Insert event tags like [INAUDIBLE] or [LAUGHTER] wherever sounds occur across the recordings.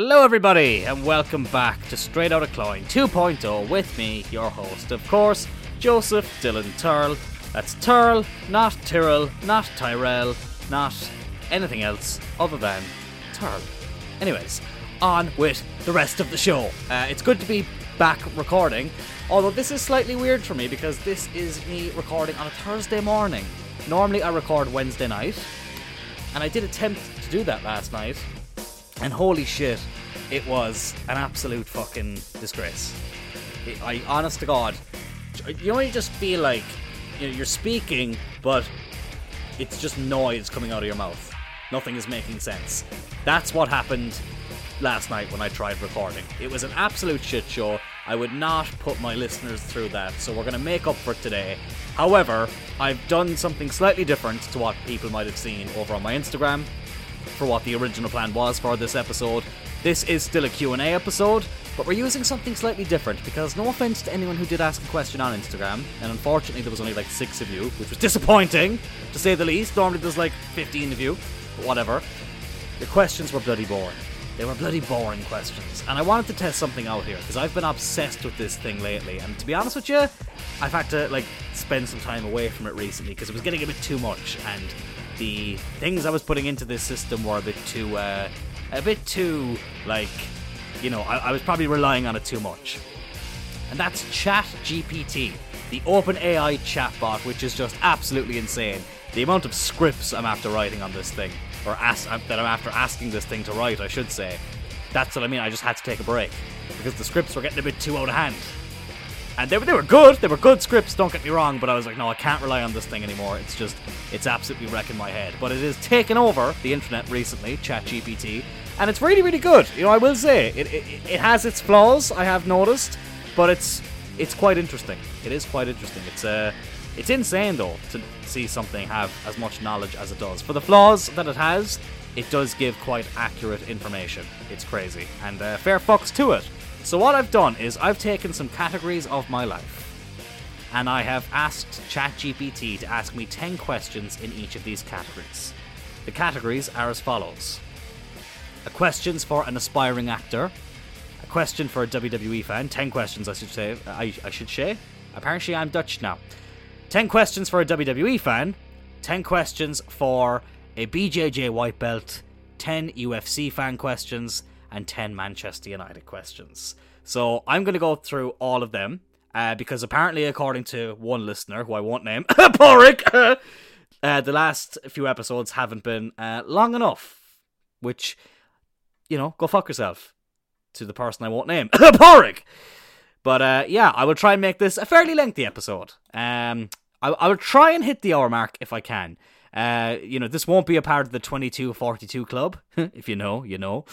Hello, everybody, and welcome back to Straight Outta Cloyne 2.0 with me, your host, of course, Joseph Dylan Turl. That's Turl, not Tyrrell, not Tyrell, not anything else other than Turl. Anyways, on with the rest of the show. Uh, it's good to be back recording, although this is slightly weird for me because this is me recording on a Thursday morning. Normally, I record Wednesday night, and I did attempt to do that last night, and holy shit, it was an absolute fucking disgrace. I, honest to God, you only just feel like you know, you're speaking, but it's just noise coming out of your mouth. Nothing is making sense. That's what happened last night when I tried recording. It was an absolute shit show. I would not put my listeners through that, so we're going to make up for it today. However, I've done something slightly different to what people might have seen over on my Instagram for what the original plan was for this episode. This is still a Q&A episode, but we're using something slightly different because no offense to anyone who did ask a question on Instagram, and unfortunately there was only like 6 of you, which was disappointing to say the least. Normally there's like 15 of you, but whatever. Your questions were bloody boring. They were bloody boring questions. And I wanted to test something out here because I've been obsessed with this thing lately. And to be honest with you, I've had to like spend some time away from it recently because it was getting a bit too much and the things I was putting into this system were a bit too, uh, a bit too, like, you know, I, I was probably relying on it too much. And that's Chat GPT, the OpenAI chatbot, which is just absolutely insane. The amount of scripts I'm after writing on this thing, or ask, that I'm after asking this thing to write, I should say. That's what I mean. I just had to take a break because the scripts were getting a bit too out of hand. And they were, they were good. They were good scripts, don't get me wrong, but I was like, no, I can't rely on this thing anymore. It's just, it's absolutely wrecking my head. But it has taken over the internet recently, ChatGPT, and it's really, really good. You know, I will say, it, it, it has its flaws, I have noticed, but it's it's quite interesting. It is quite interesting. It's uh, it's insane though to see something have as much knowledge as it does. For the flaws that it has, it does give quite accurate information. It's crazy, and uh, fair fucks to it. So, what I've done is I've taken some categories of my life and I have asked ChatGPT to ask me 10 questions in each of these categories. The categories are as follows a questions for an aspiring actor, a question for a WWE fan, 10 questions I should say, I, I should say. Apparently, I'm Dutch now. 10 questions for a WWE fan, 10 questions for a BJJ white belt, 10 UFC fan questions, and 10 Manchester United questions. So I'm going to go through all of them uh, because apparently, according to one listener who I won't name, [LAUGHS] Porrick, [LAUGHS] uh, the last few episodes haven't been uh, long enough. Which, you know, go fuck yourself to the person I won't name, [LAUGHS] Porrick. But uh, yeah, I will try and make this a fairly lengthy episode. Um, I, I will try and hit the hour mark if I can. Uh, you know, this won't be a part of the 2242 club. if you know, you know.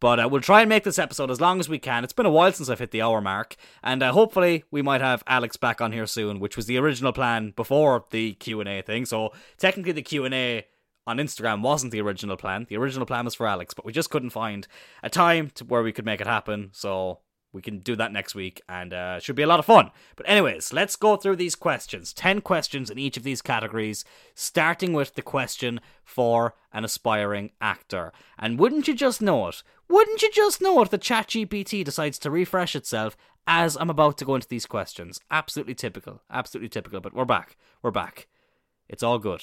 But uh, we'll try and make this episode as long as we can. It's been a while since I've hit the hour mark, and uh, hopefully we might have Alex back on here soon, which was the original plan before the Q and A thing. So technically, the Q and A on Instagram wasn't the original plan. The original plan was for Alex, but we just couldn't find a time to where we could make it happen. So we can do that next week and uh, should be a lot of fun. But, anyways, let's go through these questions 10 questions in each of these categories, starting with the question for an aspiring actor. And wouldn't you just know it? Wouldn't you just know it that ChatGPT decides to refresh itself as I'm about to go into these questions? Absolutely typical. Absolutely typical. But we're back. We're back. It's all good.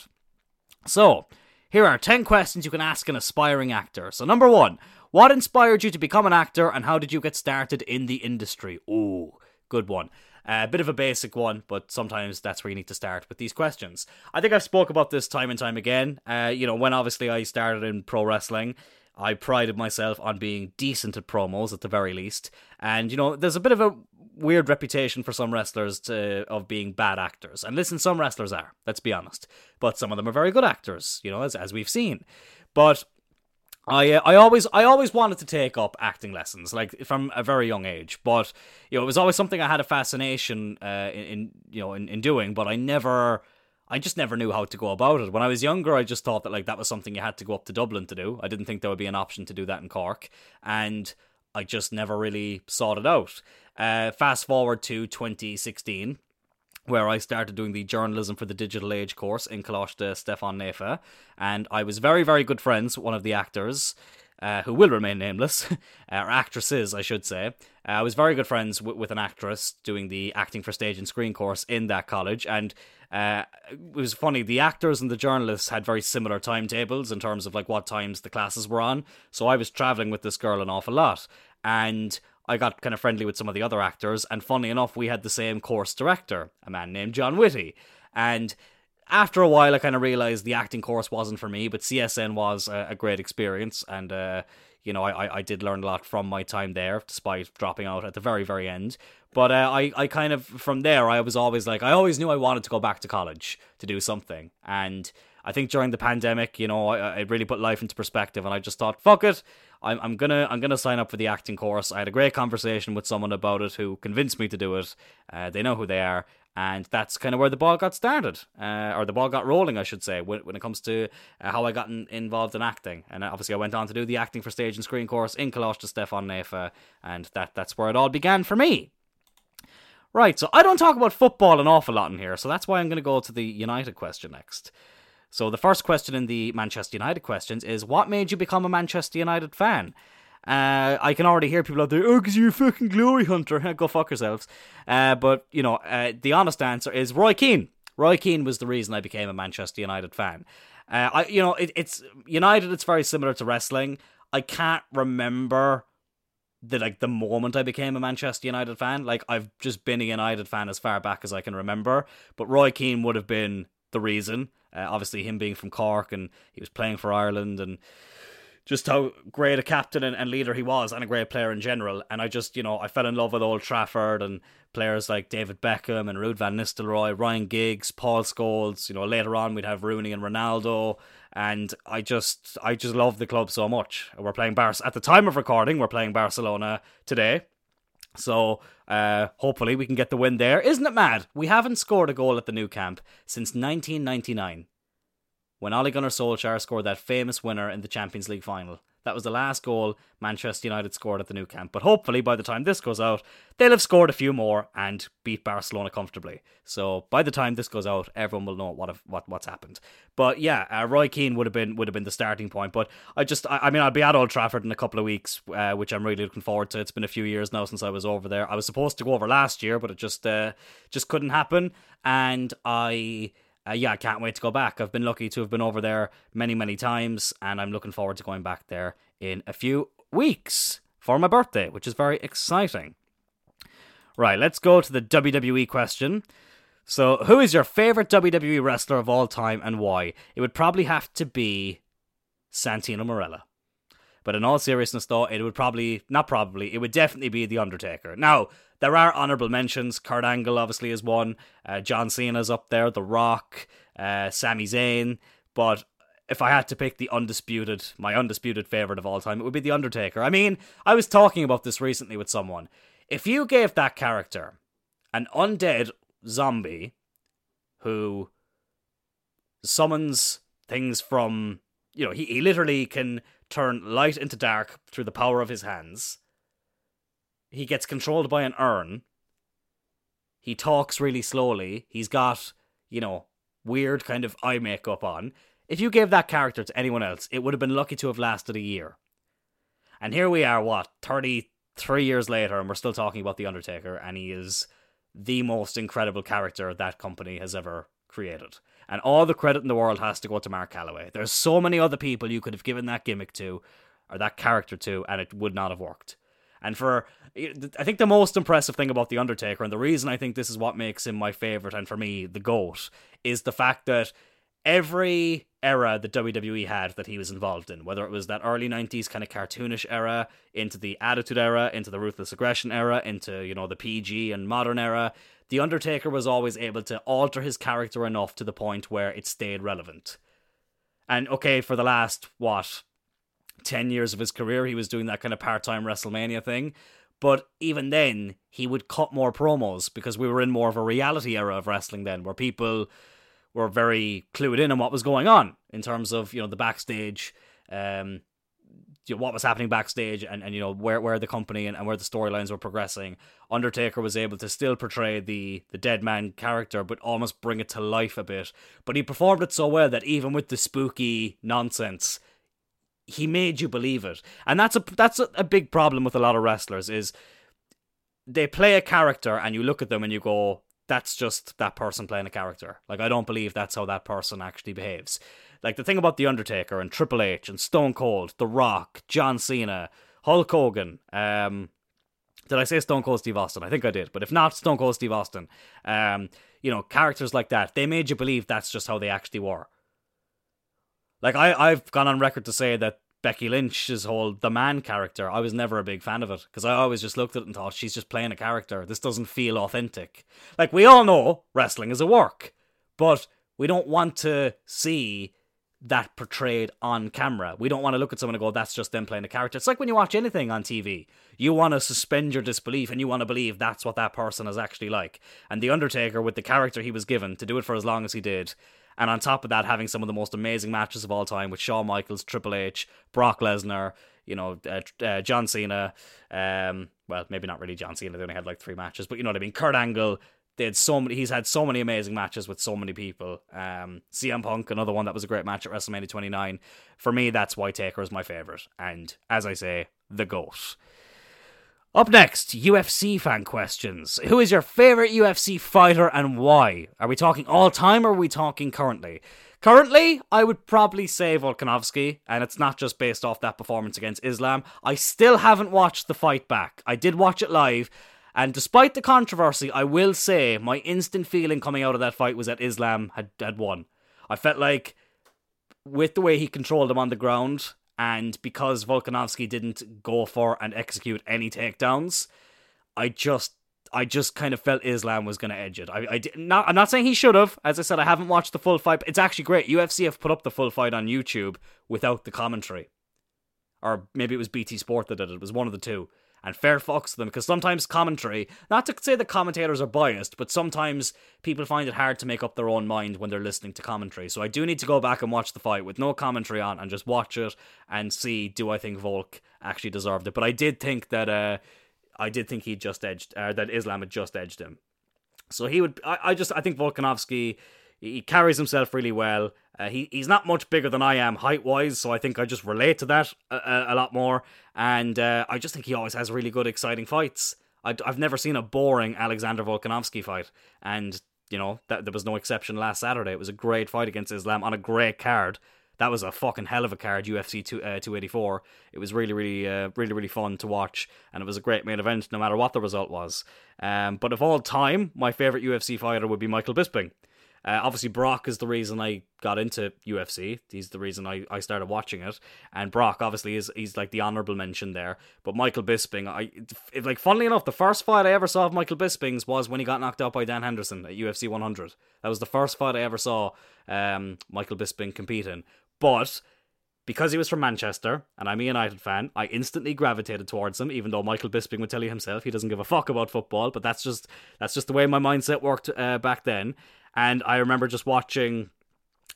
So, here are 10 questions you can ask an aspiring actor. So, number one, what inspired you to become an actor and how did you get started in the industry? Ooh, good one. A uh, bit of a basic one, but sometimes that's where you need to start with these questions. I think I've spoke about this time and time again. Uh, you know, when obviously I started in pro wrestling, I prided myself on being decent at promos at the very least. And you know, there's a bit of a weird reputation for some wrestlers to, of being bad actors. And listen, some wrestlers are, let's be honest. But some of them are very good actors, you know, as as we've seen. But I uh, I always I always wanted to take up acting lessons like from a very young age, but you know it was always something I had a fascination uh, in, in you know in, in doing, but I never I just never knew how to go about it. When I was younger, I just thought that like that was something you had to go up to Dublin to do. I didn't think there would be an option to do that in Cork, and I just never really sought it out. Uh, fast forward to 2016, where I started doing the journalism for the digital age course in Coláiste Stiofáin Naofa, and I was very very good friends with one of the actors. uh, who will remain nameless, [LAUGHS] or actresses, I should say. Uh, I was very good friends w- with an actress doing the acting for stage and screen course in that college, and uh, it was funny. The actors and the journalists had very similar timetables in terms of like what times the classes were on. So I was traveling with this girl an awful lot, and I got kind of friendly with some of the other actors. And funny enough, we had the same course director, a man named John Whitty, and after a while, I kind of realized the acting course wasn't for me, but CSN was a, a great experience, and uh, you know, I, I did learn a lot from my time there, despite dropping out at the very, very end. But uh, I, I kind of, from there, I was always like, I always knew I wanted to go back to college to do something. And I think during the pandemic, you know, I, I really put life into perspective, and I just thought, fuck it, I'm, I'm gonna I'm gonna sign up for the acting course. I had a great conversation with someone about it who convinced me to do it. Uh, they know who they are, and that's kind of where the ball got started, uh, or the ball got rolling, I should say, when, when it comes to uh, how I got in, involved in acting. And obviously, I went on to do the acting for stage and screen course in Coláiste Stiofáin Naofa, and that that's where it all began for me. Right, so I don't talk about football an awful lot in here, so that's why I'm going to go to the United question next. So the first question in the Manchester United questions is, what made you become a Manchester United fan? Uh, I can already hear people out there, oh, because you're a fucking glory hunter. [LAUGHS] Go fuck yourselves. Uh, but, you know, uh, the honest answer is Roy Keane. Roy Keane was the reason I became a Manchester United fan. Uh, I, you know, it, it's United. It's very similar to wrestling. I can't remember the like the moment I became a Manchester United fan. Like I've just been a United fan as far back as I can remember. But Roy Keane would have been the reason. Uh, obviously, him being from Cork and he was playing for Ireland and just how great a captain and, and, leader he was and a great player in general. And I just, you know, I fell in love with Old Trafford and players like David Beckham and Ruud van Nistelrooy, Ryan Giggs, Paul Scholes. You know, later on we'd have Rooney and Ronaldo. And I just, I just love the club so much. We're playing Bar at the time of recording. We're playing Barcelona today. So uh, hopefully we can get the win there. Isn't it mad? We haven't scored a goal at the Nou Camp since 1999 when Ole Gunnar Solskjaer scored that famous winner in the Champions League final. That was the last goal Manchester United scored at the Nou Camp. But hopefully, by the time this goes out, they'll have scored a few more and beat Barcelona comfortably. So by the time this goes out, everyone will know what have, what what's happened. But yeah, uh, Roy Keane would have been would have been the starting point. But I just, I, I mean, I'll be at Old Trafford in a couple of weeks, uh, which I'm really looking forward to. It's been a few years now since I was over there. I was supposed to go over last year, but it just uh, just couldn't happen. And I uh, yeah, I can't wait to go back. I've been lucky to have been over there many, many times, and I'm looking forward to going back there in a few weeks for my birthday, which is very exciting. Right, let's go to the WWE question. So, who is your favorite WWE wrestler of all time and why? It would probably have to be Santino Marella. But in all seriousness, though, it would probably, not probably, it would definitely be The Undertaker. Now, there are honourable mentions. Kurt Angle, obviously, is one. Uh, John Cena's up there. The Rock, uh, Sami Zayn. But if I had to pick the undisputed, my undisputed favourite of all time, it would be The Undertaker. I mean, I was talking about this recently with someone. If you gave that character an undead zombie who summons things from, you know, he, he literally can turn light into dark through the power of his hands. He gets controlled by an urn. He talks really slowly. He's got, you know, weird kind of eye makeup on. If you gave that character to anyone else, it would have been lucky to have lasted a year. And here we are, what, 33 years later, and we're still talking about The Undertaker, and he is the most incredible character that company has ever created and all the credit in the world has to go to Mark Calaway. There's so many other people you could have given that gimmick to, or that character to, and it would not have worked. And for, I think the most impressive thing about The Undertaker, and the reason I think this is what makes him my favorite, and for me, the GOAT, is the fact that every era that WWE had that he was involved in, whether it was that early 90s kind of cartoonish era, into the Attitude era, into the Ruthless Aggression era, into, you know, the PG and modern era, the Undertaker was always able to alter his character enough to the point where it stayed relevant. And okay, for the last, what, 10 years of his career, he was doing that kind of part time WrestleMania thing. But even then, he would cut more promos because we were in more of a reality era of wrestling then, where people were very clued in on what was going on in terms of, you know, the backstage um, you know, what was happening backstage and, and you know where where the company and, and where the storylines were progressing. Undertaker was able to still portray the the dead man character, but almost bring it to life a bit. But he performed it so well that even with the spooky nonsense, he made you believe it, and that's a that's a, a big problem with a lot of wrestlers is they play a character and you look at them and you go, that's just that person playing a character. Like I don't believe that's how that person actually behaves. Like the thing about the Undertaker and Triple H and Stone Cold, The Rock, John Cena, Hulk Hogan, um, did I say Stone Cold Steve Austin? I think I did. But if not, Stone Cold Steve Austin. Um, you know, characters like that, they made you believe that's just how they actually were. Like I, I've gone on record to say that Becky Lynch's whole the man character, I was never a big fan of it because I always just looked at it and thought she's just playing a character. This doesn't feel authentic. Like we all know wrestling is a work, but we don't want to see that portrayed on camera. We don't want to look at someone and go, that's just them playing a character. It's like when you watch anything on TV. You want to suspend your disbelief and you want to believe that's what that person is actually like. And The Undertaker, with the character he was given to do it for as long as he did, and on top of that, having some of the most amazing matches of all time with Shawn Michaels, Triple H, Brock Lesnar, you know, uh, uh, John Cena. Um, well, maybe not really John Cena. They only had like three matches, but you know what I mean. Kurt Angle, they had so many. He's had so many amazing matches with so many people. Um, CM Punk, another one that was a great match at WrestleMania 29. For me, that's why Taker is my favorite, and as I say, the goat. Up next, UFC fan questions. Who is your favorite UFC fighter and why? Are we talking all time or are we talking currently? Currently, I would probably say Volkanovski, and it's not just based off that performance against Islam. I still haven't watched the fight back. I did watch it live, and despite the controversy, I will say my instant feeling coming out of that fight was that Islam had, had won. I felt like with the way he controlled him on the ground, and because Volkanovski didn't go for and execute any takedowns, I just I just kind of felt Islam was going to edge it. I, I did not. I'm not saying he should have. As I said, I haven't watched the full fight. It's actually great. UFC have put up the full fight on YouTube without the commentary, or maybe it was BT Sport that did it. It was one of the two and fair fucks to them because sometimes commentary, not to say the commentators are biased, but sometimes people find it hard to make up their own mind when they're listening to commentary. So I do need to go back and watch the fight with no commentary on and just watch it and see do I think Volk actually deserved it. But I did think that uh, I did think he just edged uh, that Islam had just edged him. So he would I, I just I think Volkanovski he carries himself really well. Uh, he he's not much bigger than I am height wise, so I think I just relate to that a, a, lot more. And uh, I just think he always has really good, exciting fights. I, have never seen a boring Alexander Volkanovski fight, and you know that there was no exception last Saturday. It was a great fight against Islam on a great card. That was a fucking hell of a card, UFC two, uh, 284. It was really, really, uh, really, really fun to watch, and it was a great main event, no matter what the result was. Um, but of all time, my favorite UFC fighter would be Michael Bisping. Uh, obviously, Brock is the reason I got into UFC. He's the reason I, I started watching it. And Brock, obviously, is he's like the honorable mention there. But Michael Bisping, I it, like funnily enough, the first fight I ever saw of Michael Bisping's was when he got knocked out by Dan Henderson at UFC 100. That was the first fight I ever saw um, Michael Bisping compete in. But because he was from Manchester and I'm a United fan, I instantly gravitated towards him. Even though Michael Bisping would tell you himself he doesn't give a fuck about football, but that's just that's just the way my mindset worked uh, back then. And I remember just watching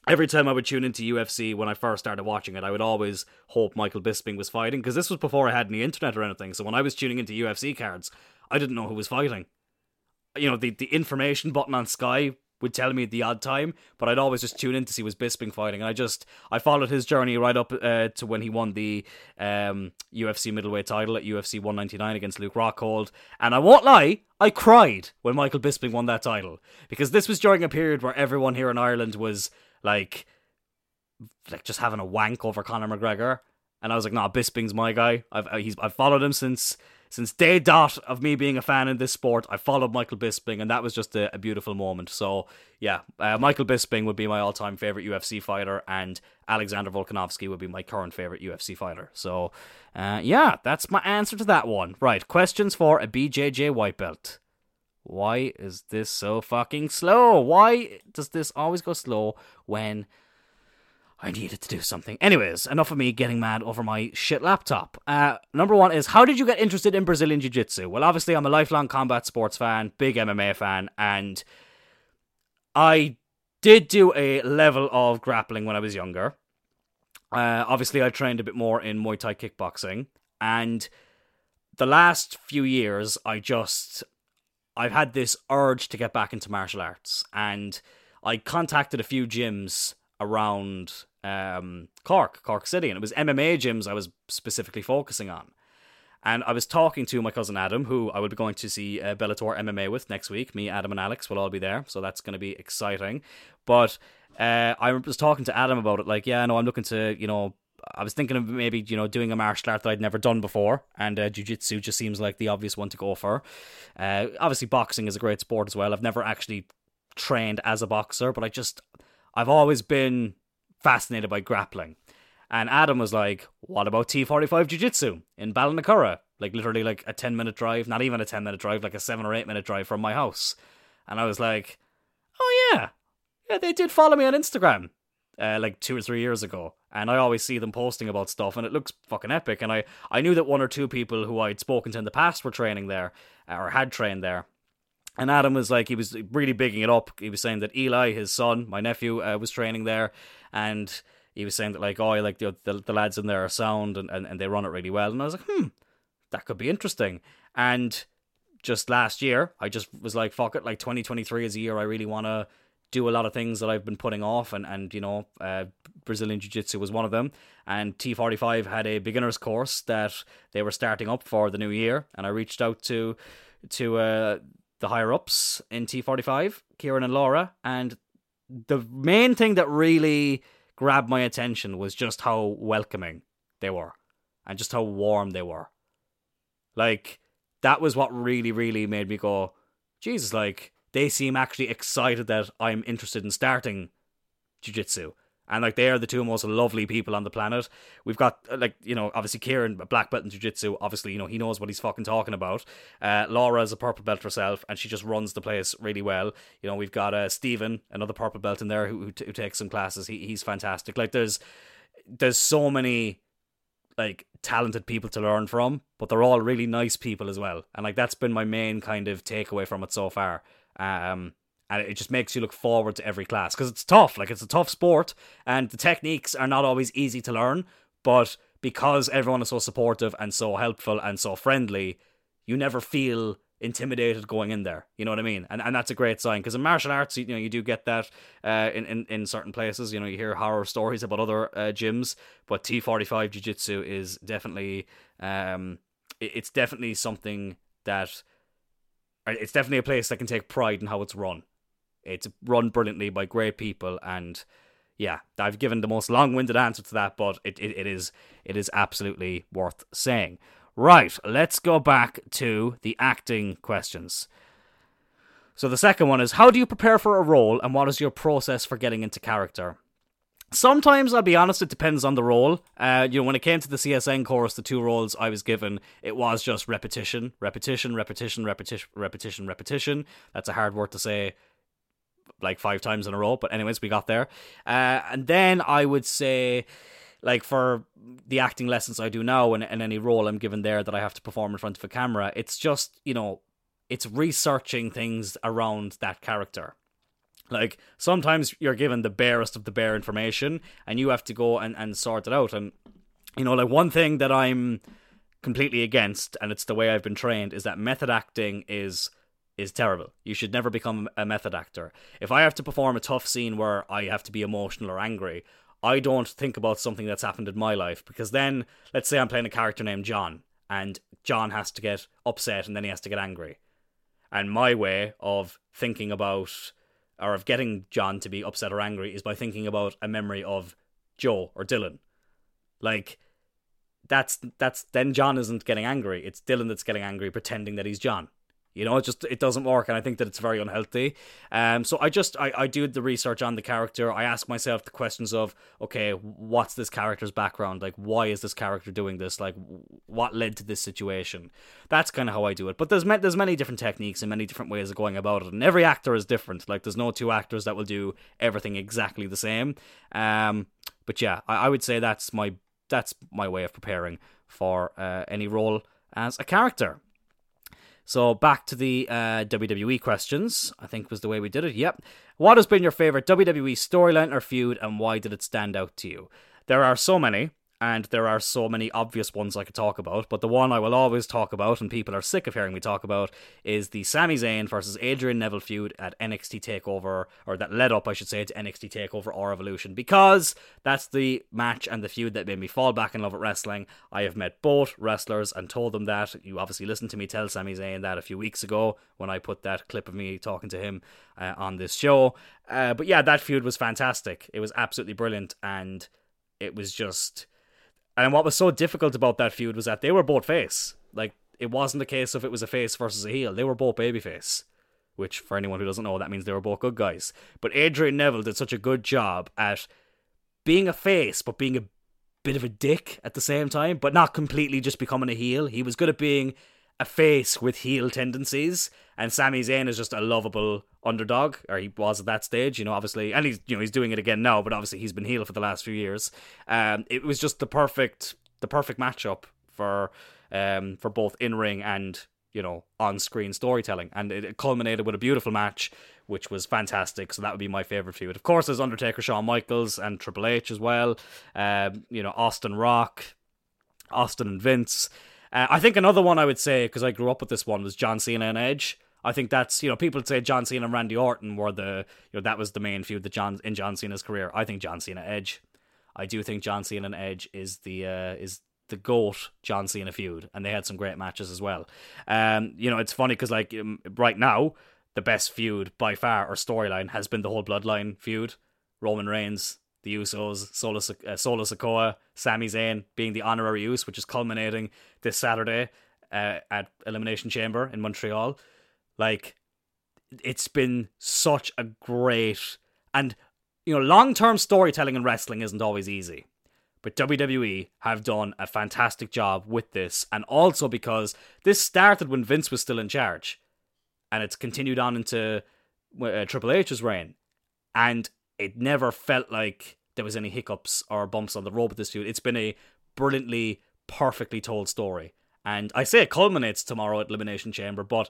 every time I would tune into UFC when I first started watching it, I would always hope Michael Bisping was fighting because this was before I had any internet or anything. So when I was tuning into UFC cards, I didn't know who was fighting. You know, the, the information button on Sky would tell me at the odd time, but I'd always just tune in to see was Bisping fighting. And I just I followed his journey right up uh, to when he won the um, UFC middleweight title at UFC 199 against Luke Rockhold. And I won't lie, I cried when Michael Bisping won that title because this was during a period where everyone here in Ireland was like like just having a wank over Conor McGregor. And I was like, nah, Bisping's my guy. I've he's I've followed him since since day dot of me being a fan in this sport, I followed Michael Bisping, and that was just a, a beautiful moment. So yeah, uh, Michael Bisping would be my all-time favorite UFC fighter, and Alexander Volkanovski would be my current favorite UFC fighter. So uh, yeah, that's my answer to that one. Right, questions for a BJJ white belt. Why is this so fucking slow? Why does this always go slow when I needed to do something. Anyways, enough of me getting mad over my shit laptop. Uh, number one is how did you get interested in Brazilian Jiu Jitsu? Well, obviously, I'm a lifelong combat sports fan, big MMA fan, and I did do a level of grappling when I was younger. Uh, obviously, I trained a bit more in Muay Thai kickboxing, and the last few years, I just I've had this urge to get back into martial arts, and I contacted a few gyms around um, Cork, Cork City, and it was MMA gyms I was specifically focusing on. And I was talking to my cousin Adam, who I will be going to see uh, Bellator MMA with next week. Me, Adam, and Alex will all be there, so that's going to be exciting. But uh, I was talking to Adam about it, like, yeah, no, I'm looking to, you know, I was thinking of maybe you know doing a martial art that I'd never done before, and uh, jiu-jitsu just seems like the obvious one to go for. Uh, obviously, boxing is a great sport as well. I've never actually trained as a boxer, but I just I've always been fascinated by grappling. And Adam was like, "What about T45 Jiu-Jitsu in Ballinacurra? Like literally like a 10 minute drive, not even a 10 minute drive, like a 7 or 8 minute drive from my house." And I was like, "Oh yeah. Yeah, they did follow me on Instagram uh, like 2 or 3 years ago." And I always see them posting about stuff and it looks fucking epic and I I knew that one or two people who I'd spoken to in the past were training there uh, or had trained there. And Adam was like, he was really bigging it up. He was saying that Eli, his son, my nephew, uh, was training there, and he was saying that like, oh, like the, the, the lads in there are sound and, and, and they run it really well. And I was like, hmm, that could be interesting. And just last year, I just was like, fuck it, like 2023 is a year I really want to do a lot of things that I've been putting off, and and you know, uh, Brazilian Jiu Jitsu was one of them. And T45 had a beginners course that they were starting up for the new year, and I reached out to to uh, the higher ups in T45, Kieran and Laura, and the main thing that really grabbed my attention was just how welcoming they were and just how warm they were. Like, that was what really, really made me go, Jesus, like, they seem actually excited that I'm interested in starting jiu jitsu and like they are the two most lovely people on the planet. We've got uh, like you know obviously Kieran, black belt in jiu-jitsu. Obviously you know he knows what he's fucking talking about. Uh, Laura is a purple belt herself, and she just runs the place really well. You know we've got uh, Stephen, another purple belt in there who who, t- who takes some classes. He he's fantastic. Like there's there's so many like talented people to learn from, but they're all really nice people as well. And like that's been my main kind of takeaway from it so far. Um, and it just makes you look forward to every class because it's tough. Like it's a tough sport, and the techniques are not always easy to learn. But because everyone is so supportive and so helpful and so friendly, you never feel intimidated going in there. You know what I mean? And and that's a great sign because in martial arts, you know, you do get that uh, in, in in certain places. You know, you hear horror stories about other uh, gyms, but T forty five jiu jitsu is definitely um, it, it's definitely something that it's definitely a place that can take pride in how it's run. It's run brilliantly by great people, and yeah, I've given the most long-winded answer to that, but it, it, it is it is absolutely worth saying. Right, let's go back to the acting questions. So the second one is how do you prepare for a role and what is your process for getting into character? Sometimes, I'll be honest, it depends on the role. Uh, you know, when it came to the CSN course, the two roles I was given, it was just repetition, repetition, repetition, repetition, repetition, repetition. That's a hard word to say like five times in a row. But anyways, we got there. Uh, and then I would say, like for the acting lessons I do now, and, and any role I'm given there that I have to perform in front of a camera, it's just you know, it's researching things around that character. Like sometimes you're given the barest of the bare information, and you have to go and, and sort it out. And you know, like one thing that I'm completely against, and it's the way I've been trained, is that method acting is is terrible. You should never become a method actor. If I have to perform a tough scene where I have to be emotional or angry, I don't think about something that's happened in my life because then, let's say I'm playing a character named John, and John has to get upset and then he has to get angry. And my way of thinking about, or of getting John to be upset or angry, is by thinking about a memory of Joe or Dylan. Like, that's that's then John isn't getting angry. It's Dylan that's getting angry, pretending that he's John. You know, it just it doesn't work, and I think that it's very unhealthy. Um, so I just I, I do the research on the character. I ask myself the questions of okay, what's this character's background? Like, why is this character doing this? Like, what led to this situation? That's kind of how I do it. But there's there's many different techniques and many different ways of going about it, and every actor is different. Like, there's no two actors that will do everything exactly the same. Um, but yeah, I, I would say that's my that's my way of preparing for uh, any role as a character. So back to the uh, WWE questions. I think was the way we did it. Yep. What has been your favorite WWE storyline or feud, and why did it stand out to you? There are so many. And there are so many obvious ones I could talk about, but the one I will always talk about, and people are sick of hearing me talk about, is the Sami Zayn versus Adrian Neville feud at NXT TakeOver, or that led up, I should say, to NXT TakeOver R Evolution, because that's the match and the feud that made me fall back in love with wrestling. I have met both wrestlers and told them that. You obviously listened to me tell Sami Zayn that a few weeks ago when I put that clip of me talking to him uh, on this show. Uh, but yeah, that feud was fantastic. It was absolutely brilliant, and it was just and what was so difficult about that feud was that they were both face. Like it wasn't a case of it was a face versus a heel. They were both babyface. Which, for anyone who doesn't know, that means they were both good guys. But Adrian Neville did such a good job at being a face, but being a bit of a dick at the same time, but not completely just becoming a heel. He was good at being a face with heel tendencies, and Sami Zayn is just a lovable underdog, or he was at that stage, you know, obviously, and he's you know he's doing it again now, but obviously he's been heel for the last few years. Um, it was just the perfect the perfect matchup for um for both in ring and you know on screen storytelling, and it, culminated with a beautiful match. Which was fantastic, so that would be my favorite feud. Of course, there's Undertaker, Shawn Michaels, and Triple H as well. Um, you know, Austin Rock, Austin and Vince. Uh, I think another one I would say because I grew up with this one was John Cena and Edge. I think that's you know people say John Cena and Randy Orton were the you know that was the main feud that John in John Cena's career. I think John Cena Edge. I do think John Cena and Edge is the uh, is the goat John Cena feud, and they had some great matches as well. Um, you know it's funny because like um, right now the best feud by far or storyline has been the whole Bloodline feud. Roman Reigns, the Usos, Solo, uh, Solo Sikoa, Sami Zayn being the honorary Uce, which is culminating this Saturday uh, at Elimination Chamber in Montreal. Like, it's been such a great and you know long term storytelling in wrestling isn't always easy. But WWE have done a fantastic job with this, and also because this started when Vince was still in charge, and it's continued on into uh, Triple H's reign, and it never felt like there was any hiccups or bumps on the road with this feud. It's been a brilliantly, perfectly told story, and I say it culminates tomorrow at Elimination Chamber, but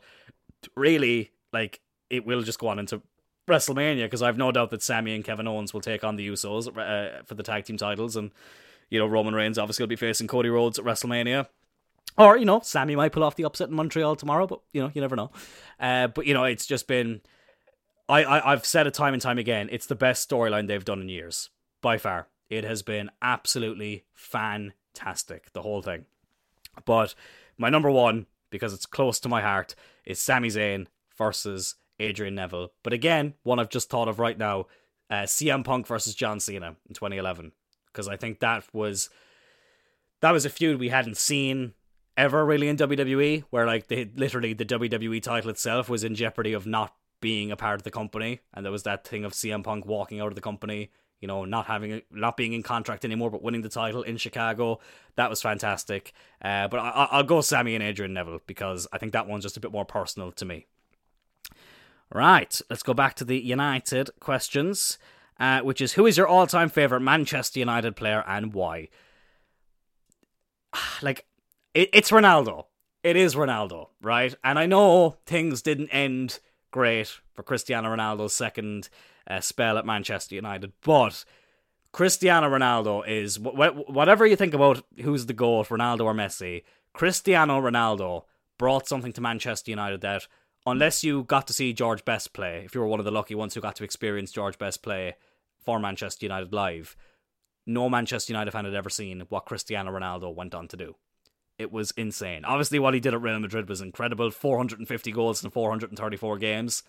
really, like, it will just go on into WrestleMania because I've no doubt that Sami and Kevin Owens will take on the Usos uh, for the tag team titles, and you know Roman Reigns obviously will be facing Cody Rhodes at WrestleMania. Or you know, Sami might pull off the upset in Montreal tomorrow, but you know, you never know. Uh, but you know, it's just been. I, I I've said it time and time again. It's the best storyline they've done in years by far. It has been absolutely fantastic, the whole thing. But my number one because it's close to my heart, is Sami Zayn versus Adrian Neville. But again, one I've just thought of right now, uh, CM Punk versus John Cena in 2011, because I think that was that was a feud we hadn't seen ever really in WWE, where like they literally the WWE title itself was in jeopardy of not being a part of the company, and there was that thing of CM Punk walking out of the company you know, not having a, not being in contract anymore, but winning the title in Chicago. That was fantastic. Uh, but I, will go Sami and Adrian Neville because I think that one's just a bit more personal to me. Right, let's go back to the United questions, uh, which is who is your all-time favorite Manchester United player and why? [SIGHS] Like, it, it's Ronaldo. It is Ronaldo, right? And I know things didn't end great for Cristiano Ronaldo's second uh, spell at Manchester United. But Cristiano Ronaldo is whatever you think about who's the goat, Ronaldo or Messi. Cristiano Ronaldo brought something to Manchester United that, unless you got to see George Best play, if you were one of the lucky ones who got to experience George Best play for Manchester United live, no Manchester United fan had ever seen what Cristiano Ronaldo went on to do. It was insane. Obviously, what he did at Real Madrid was incredible 450 goals in 434 games.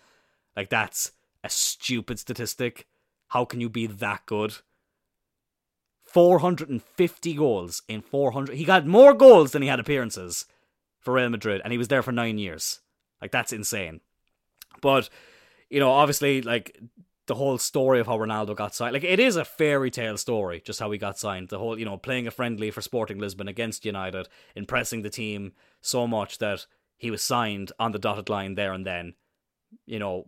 Like, that's a stupid statistic. How can you be that good? 450 goals in 400. He got more goals than he had appearances for Real Madrid, and he was there for nine years. Like, that's insane. But, you know, obviously, like, the whole story of how Ronaldo got signed. Like, it is a fairy tale story, just how he got signed. The whole, you know, playing a friendly for Sporting Lisbon against United, impressing the team so much that he was signed on the dotted line there and then. You know,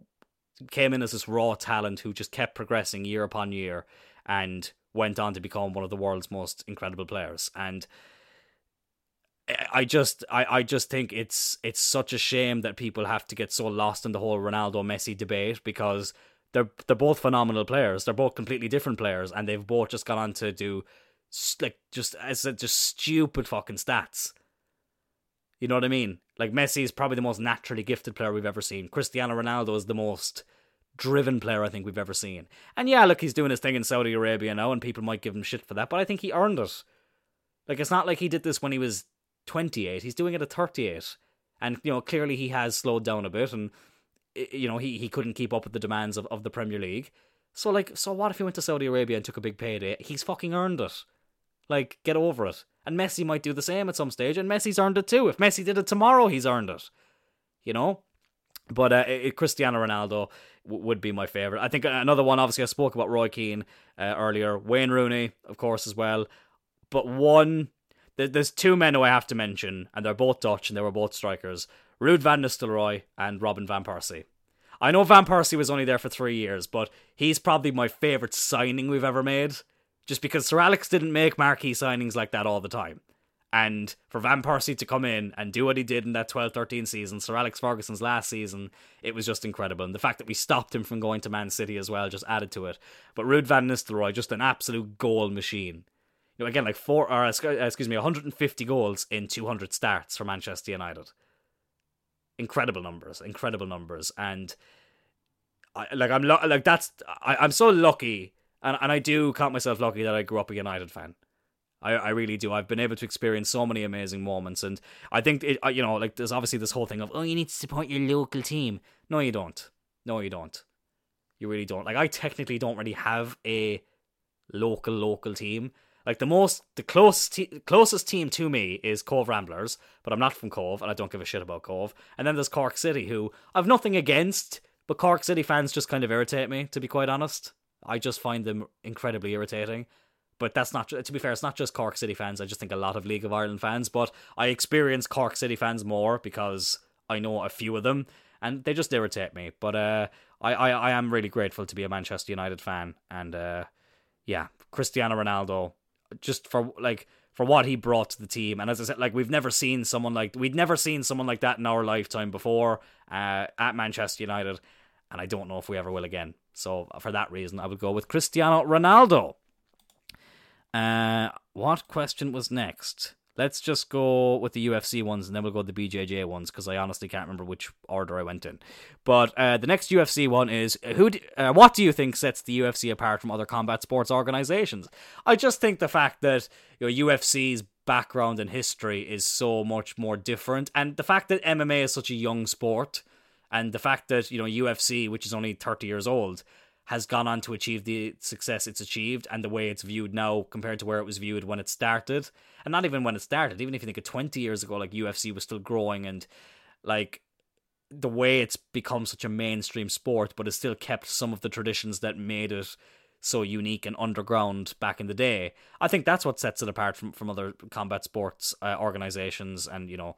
came in as this raw talent who just kept progressing year upon year and went on to become one of the world's most incredible players. And I just I, I just think it's it's such a shame that people have to get so lost in the whole Ronaldo Messi debate because they're they're both phenomenal players. They're both completely different players and they've both just gone on to do like just as just stupid fucking stats. You know what I mean? Like Messi is probably the most naturally gifted player we've ever seen. Cristiano Ronaldo is the most driven player I think we've ever seen. And yeah, look, he's doing his thing in Saudi Arabia now, and people might give him shit for that, but I think he earned it. Like it's not like he did this when he was 28. He's doing it at 38. And you know, clearly he has slowed down a bit and you know, he, he couldn't keep up with the demands of, of the Premier League. So like, so what if he went to Saudi Arabia and took a big payday? He's fucking earned it. Like, get over it. And Messi might do the same at some stage, and Messi's earned it too. If Messi did it tomorrow, he's earned it. You know? But uh, it, Cristiano Ronaldo w- would be my favourite. I think another one, obviously, I spoke about Roy Keane uh, earlier. Wayne Rooney, of course, as well. But one, there's two men who I have to mention, and they're both Dutch, and they were both strikers. Ruud van Nistelrooy and Robin van Persie. I know Van Persie was only there for three years, but he's probably my favourite signing we've ever made. Just because Sir Alex didn't make marquee signings like that all the time. And for Van Persie to come in and do what he did in that 12 13 season, Sir Alex Ferguson's last season, it was just incredible. And the fact that we stopped him from going to Man City as well just added to it. But Ruud Van Nistelrooy, just an absolute goal machine. You know, again, like four, or uh, uh, excuse me, 150 goals in 200 starts for Manchester United incredible numbers, incredible numbers, and I like I'm lo- like that's I, I'm so lucky, and and I do count myself lucky that I grew up a United fan. I, I really do. I've been able to experience so many amazing moments, and I think it, you know, like there's obviously this whole thing of oh, you need to support your local team. No, you don't. No, you don't. You really don't. Like I technically don't really have a local local team. Like the most, the closest, te- closest team to me is Cobh Ramblers, but I'm not from Cobh, and I don't give a shit about Cobh. And then there's Cork City, who I've nothing against, but Cork City fans just kind of irritate me, to be quite honest. I just find them incredibly irritating. But that's not, to be fair, it's not just Cork City fans. I just think a lot of League of Ireland fans. But I experience Cork City fans more because I know a few of them, and they just irritate me. But uh, I, I, I am really grateful to be a Manchester United fan, and uh, yeah, Cristiano Ronaldo just for like for what he brought to the team. And as I said, like we've never seen someone like we'd never seen someone like that in our lifetime before uh, at Manchester United, and I don't know if we ever will again. So for that reason, I would go with Cristiano Ronaldo. Uh, what question was next? Let's just go with the UFC ones and then we'll go to the BJJ ones because I honestly can't remember which order I went in. But uh, the next UFC one is who? Do, uh, what do you think sets the UFC apart from other combat sports organizations? I just think the fact that you know UFC's background and history is so much more different, and the fact that MMA is such a young sport, and the fact that you know UFC, which is only thirty years old, has gone on to achieve the success it's achieved and the way it's viewed now compared to where it was viewed when it started. And not even when it started, even if you think of 20 years ago, like UFC was still growing and like the way it's become such a mainstream sport, but it's still kept some of the traditions that made it so unique and underground back in the day. I think that's what sets it apart from, from other combat sports uh, organizations and, you know,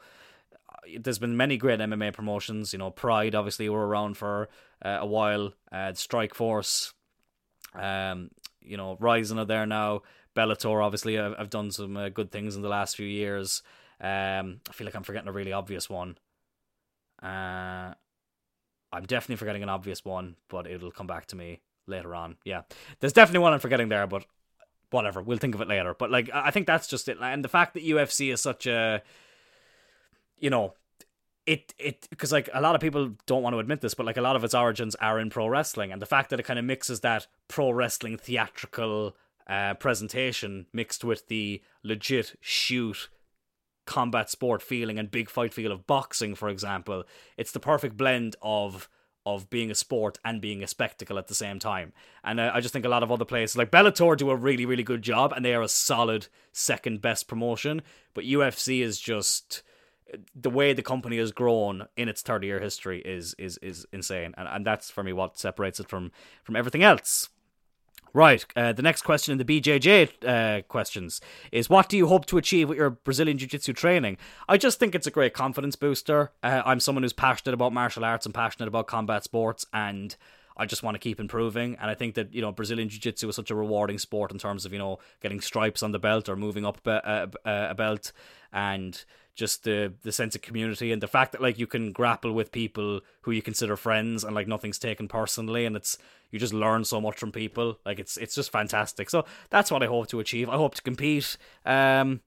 there's been many great MMA promotions. You know, Pride obviously were around for uh, a while. Uh, Strikeforce, um, you know, Rizin are there now. Bellator obviously have, have done some uh, good things in the last few years. Um, I feel like I'm forgetting a really obvious one. Uh, I'm definitely forgetting an obvious one, but it'll come back to me later on. Yeah, there's definitely one I'm forgetting there, but whatever, we'll think of it later. But like, I think that's just it. And the fact that UFC is such a you know, it it because like a lot of people don't want to admit this, but like a lot of its origins are in pro wrestling, and the fact that it kind of mixes that pro wrestling theatrical uh, presentation mixed with the legit shoot combat sport feeling and big fight feel of boxing, for example, it's the perfect blend of of being a sport and being a spectacle at the same time. And uh, I just think a lot of other places, like Bellator, do a really, really good job, and they are a solid second best promotion. But UFC is just the way the company has grown in its 30 year history is is is insane and, and that's for me what separates it from from everything else Right. Uh, the next question in the BJJ uh, questions is what do you hope to achieve with your Brazilian Jiu Jitsu training? I just think it's a great confidence booster. Uh, I'm someone who's passionate about martial arts and passionate about combat sports, and I just want to keep improving. And I think that, you know, Brazilian Jiu Jitsu is such a rewarding sport in terms of, you know, getting stripes on the belt or moving up a, a, a belt and just the the sense of community and the fact that like you can grapple with people who you consider friends and like nothing's taken personally and it's you just learn so much from people. Like it's it's just fantastic. So that's what i hope to achieve. I hope to compete um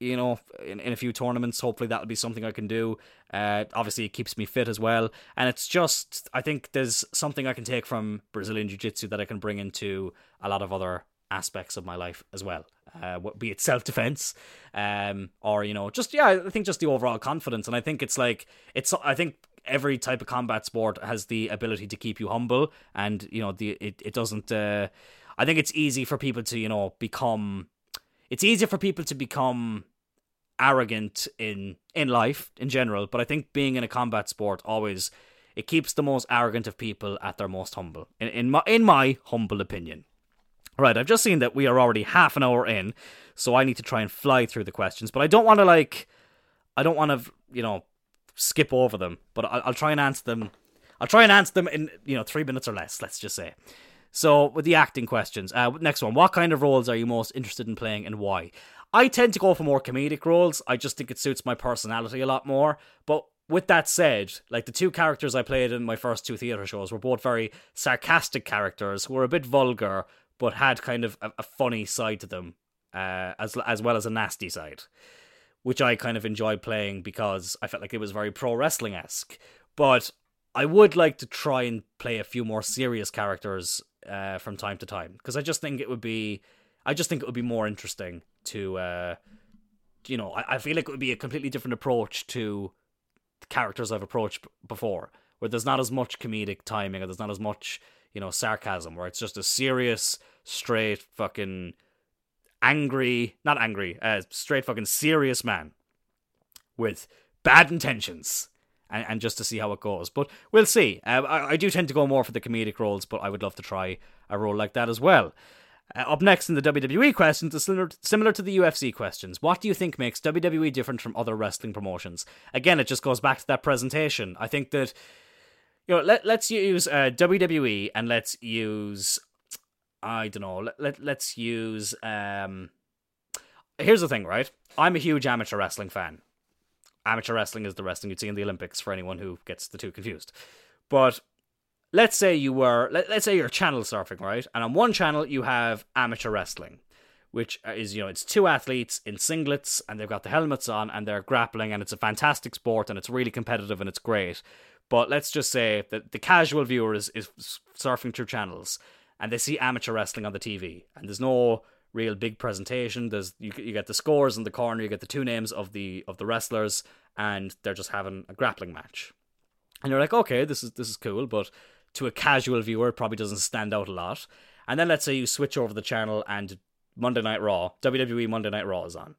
you know in, in a few tournaments. Hopefully that'll be something i can do. Uh obviously it keeps me fit as well. And it's just i think there's something i can take from brazilian jiu-jitsu that i can bring into a lot of other aspects of my life as well uh, be it self defense, um, or you know, just yeah, I think just the overall confidence, and I think it's like it's. I think every type of combat sport has the ability to keep you humble, and you know, the it it doesn't. Uh, I think it's easy for people to you know become. It's easier for people to become arrogant in in life in general, but I think being in a combat sport always it keeps the most arrogant of people at their most humble. In in my in my humble opinion. Right, I've just seen that we are already half an hour in, so I need to try and fly through the questions. But I don't want to like, I don't want to, you know, skip over them. But I'll, I'll try and answer them. I'll try and answer them in you know three minutes or less. Let's just say. So with the acting questions, uh, next one: What kind of roles are you most interested in playing, and why? I tend to go for more comedic roles. I just think it suits my personality a lot more. But with that said, like the two characters I played in my first two theatre shows were both very sarcastic characters who were a bit vulgar, but had kind of a, a funny side to them, uh, as as well as a nasty side, which I kind of enjoyed playing because I felt like it was very pro wrestling esque. But I would like to try and play a few more serious characters uh, from time to time because I just think it would be, I just think it would be more interesting to, uh, you know, I, I feel like it would be a completely different approach to characters I've approached before, where there's not as much comedic timing or there's not as much you know, sarcasm, where it's just a serious, straight, fucking angry, not angry, uh, straight fucking serious man with bad intentions. And, and just to see how it goes. But we'll see. Uh, I, I do tend to go more for the comedic roles, but I would love to try a role like that as well. Uh, up next in the WWE questions is similar, similar to the UFC questions. What do you think makes WWE different from other wrestling promotions? Again, it just goes back to that presentation. I think that you know, let let's use uh, WWE and let's use I don't know. Let, let let's use um. Here's the thing, right? I'm a huge amateur wrestling fan. Amateur wrestling is the wrestling you'd see in the Olympics for anyone who gets the two confused. But let's say you were let, let's say you're channel surfing, right? And on one channel you have amateur wrestling, which is you know it's two athletes in singlets and they've got the helmets on and they're grappling and it's a fantastic sport and it's really competitive and it's great. But let's just say that the casual viewer is, is surfing through channels and they see amateur wrestling on the TV, and there's no real big presentation. There's you, you get the scores in the corner, you get the two names of the of the wrestlers, and they're just having a grappling match. And you're like, okay, this is this is cool, but to a casual viewer, it probably doesn't stand out a lot. And then let's say you switch over the channel and Monday Night Raw, WWE Monday Night Raw is on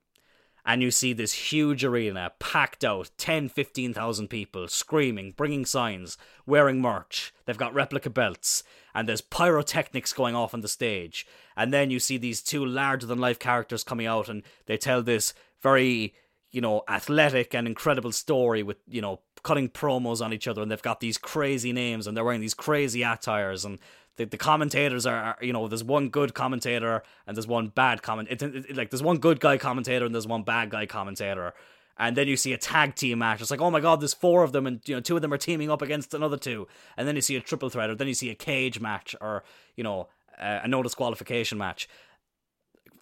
and you see this huge arena packed out 10 15,000 people screaming bringing signs wearing merch. They've got replica belts and there's pyrotechnics going off on the stage. And then you see these two larger than life characters coming out and they tell this very you know athletic and incredible story with you know cutting promos on each other and they've got these crazy names and they're wearing these crazy attires and the, the commentators are, you know there's one good commentator and there's one bad comment it, it, it, like there's one good guy commentator and there's one bad guy commentator. And then you see a tag team match it's like oh my god there's four of them and you know two of them are teaming up against another two. And then you see a triple threat or then you see a cage match or you know uh, a no disqualification match.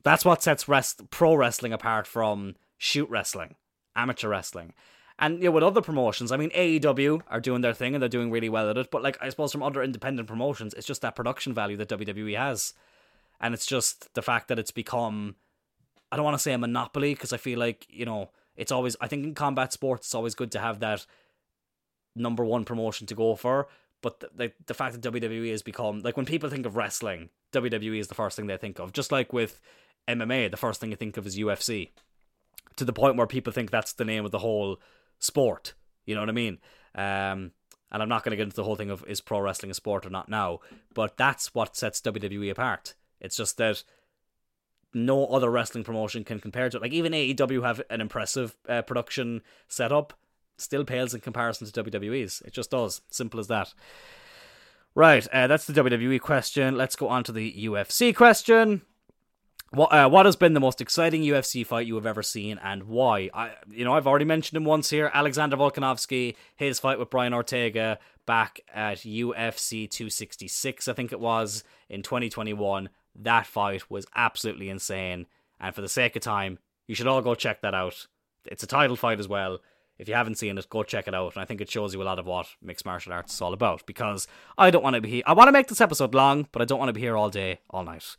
That's what sets rest pro wrestling apart from shoot wrestling amateur wrestling and you know, with other promotions, I mean, AEW are doing their thing and they're doing really well at it. But like, I suppose from other independent promotions, it's just that production value that WWE has, and it's just the fact that it's become. I don't want to say a monopoly because I feel like you know it's always. I think in combat sports, it's always good to have that number one promotion to go for. But the, the, the fact that WWE has become like when people think of wrestling, WWE is the first thing they think of. Just like with MMA, the first thing you think of is UFC. To the point where people think that's the name of the whole sport. You know what I mean? Um, and I'm not going to get into the whole thing of is pro wrestling a sport or not now, but that's what sets WWE apart. It's just that no other wrestling promotion can compare to it. Like even AEW have an impressive uh, production setup, still pales in comparison to WWE's. It just does. Simple as that. Right, uh, that's the WWE question. Let's go on to the UFC question. What uh, what has been the most exciting UFC fight you have ever seen and why? I you know I've already mentioned him once here. Alexander Volkanovski, his fight with Brian Ortega back at UFC 266, I think it was in 2021. That fight was absolutely insane. And for the sake of time, you should all go check that out. It's a title fight as well. If you haven't seen it, go check it out. And I think it shows you a lot of what mixed martial arts is all about. Because I don't want to be. I want to make this episode long, but I don't want to be here all day, all night.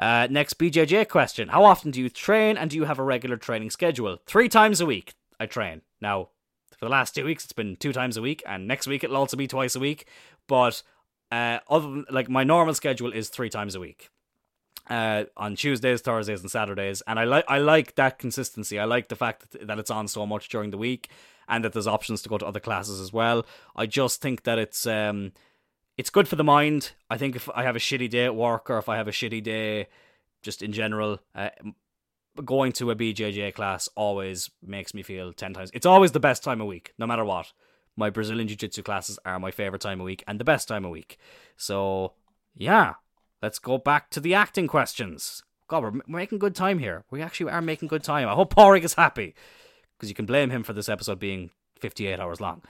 Uh, next BJJ question. How often do you train and do you have a regular training schedule? Three times a week I train. Now, for the last two weeks, it's been two times a week, and next week it'll also be twice a week. But uh, other than, like my normal schedule is three times a week. Uh, on Tuesdays, Thursdays, and Saturdays, and I like I like that consistency. I like the fact that, that it's on so much during the week, and that there's options to go to other classes as well. I just think that it's um, it's good for the mind. I think if I have a shitty day at work, or if I have a shitty day, just in general, uh, going to a BJJ class always makes me feel ten times. It's always the best time of week, no matter what. My Brazilian Jiu Jitsu classes are my favorite time of week and the best time of week. So yeah, let's go back to the acting questions. God, we're, making good time here. We actually are making good time. I hope Porig is happy because you can blame him for this episode being 58 hours long.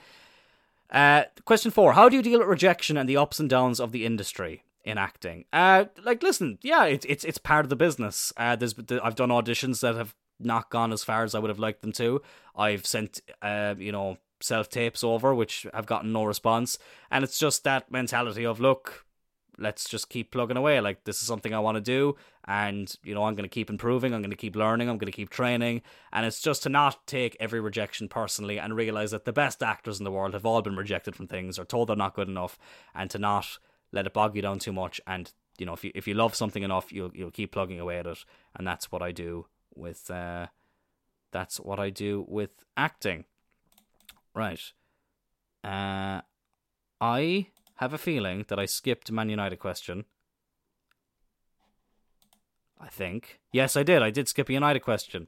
Uh, question four How do you deal with rejection and the ups and downs of the industry? in acting. Uh, like, listen, yeah, it's it's it's part of the business. Uh, there's I've done auditions that have not gone as far as I would have liked them to. I've sent, uh, you know, self tapes over which have gotten no response, and it's just that mentality of look, let's just keep plugging away. Like this is something I want to do, and you know I'm going to keep improving. I'm going to keep learning. I'm going to keep training, and it's just to not take every rejection personally and realize that the best actors in the world have all been rejected from things or told they're not good enough, and to not let it bog you down too much. And you know if you if you love something enough, you'll you'll keep plugging away at it, and that's what I do with. Uh, that's what I do with acting. Right. Uh, I have a feeling that I skipped Man United question. I think. Yes, I did. I did skip a United question.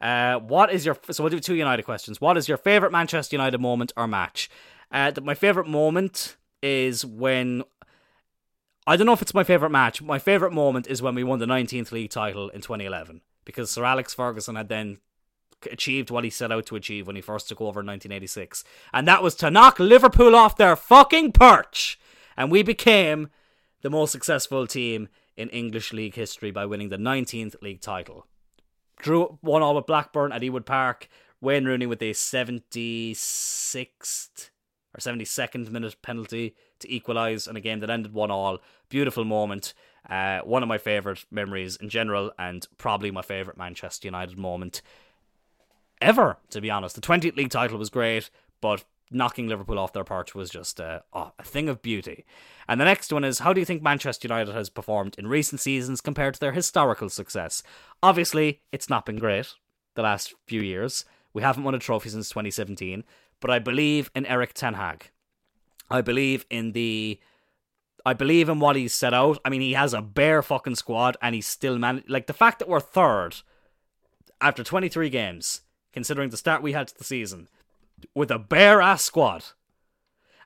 Uh, what is your so we'll do two United questions. What is your favorite Manchester United moment or match? Uh, my favorite moment is when I don't know if it's my favorite match. My favorite moment is when we won the 19th league title in 2011 because Sir Alex Ferguson had then achieved what he set out to achieve when he first took over in 1986. And that was to knock Liverpool off their fucking perch. And we became the most successful team in English league history by winning the 19th league title. Drew one all with Blackburn at Ewood Park. Wayne Rooney with a 76th or 72nd minute penalty to equalise in a game that ended one all. Beautiful moment. Uh, one of my favourite memories in general, and probably my favourite Manchester United moment ever, to be honest. The 20th league title was great, but knocking Liverpool off their perch was just uh, oh, a thing of beauty. And the next one is how do you think Manchester United has performed in recent seasons compared to their historical success? Obviously, it's not been great the last few years. We haven't won a trophy since 2017, but I believe in Erik Ten Hag. I believe in the I believe in what he's set out. I mean, he has a bare fucking squad and he's still man like the fact that we're third after 23 games considering the start we had to the season, with a bare ass squad,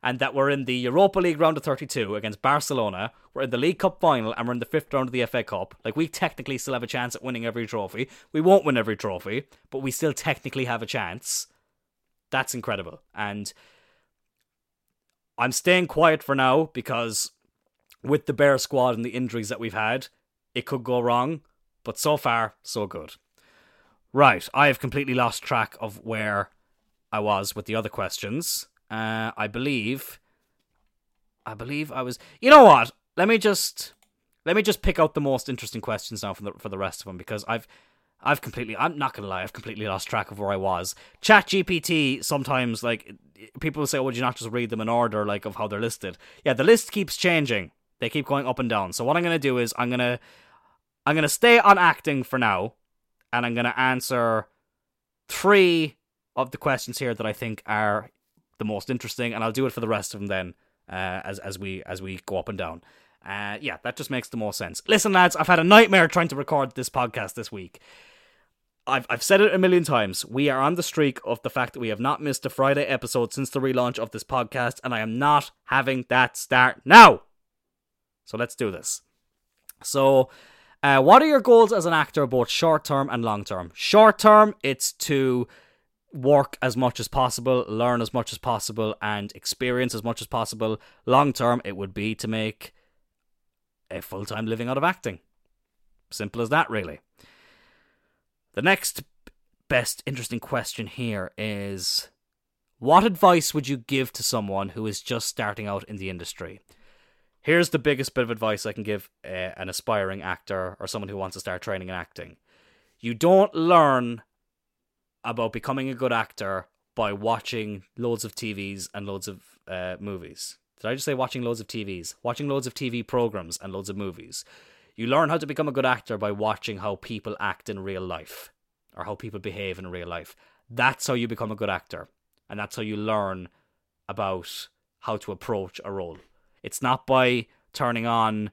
and that we're in the Europa League round of 32 against Barcelona, we're in the League Cup final, and we're in the fifth round of the FA Cup. Like, we technically still have a chance at winning every trophy. We won't win every trophy, but we still technically have a chance. That's incredible. And I'm staying quiet for now because with the bare squad and the injuries that we've had, it could go wrong. But so far, so good. Right, I have completely lost track of where I was with the other questions. Uh, I believe, I believe I was. You know what? Let me just let me just pick out the most interesting questions now for the for the rest of them because I've I've completely I'm not gonna lie I've completely lost track of where I was. Chat GPT sometimes like people say, oh, "Would you not just read them in order like of how they're listed?" Yeah, the list keeps changing. They keep going up and down. So what I'm gonna do is I'm gonna I'm gonna stay on acting for now and I'm going to answer three of the questions here that I think are the most interesting, and I'll do it for the rest of them then uh, as as we as we go up and down. Uh, yeah, that just makes the most sense. Listen, lads, I've had a nightmare trying to record this podcast this week. I've I've said it a million times. We are on the streak of the fact that we have not missed a Friday episode since the relaunch of this podcast, and I am not having that start now. So let's do this. So Uh, what are your goals as an actor, both short term and long term? Short term, it's to work as much as possible, learn as much as possible, and experience as much as possible. Long term, it would be to make a full time living out of acting. Simple as that, really. The next best interesting question here is what advice would you give to someone who is just starting out in the industry? Here's the biggest bit of advice I can give uh, an aspiring actor or someone who wants to start training in acting. You don't learn about becoming a good actor by watching loads of TVs and loads of uh, movies. Did I just say watching loads of TVs? Watching loads of TV programs and loads of movies. You learn how to become a good actor by watching how people act in real life or how people behave in real life. That's how you become a good actor and that's how you learn about how to approach a role. It's not by turning on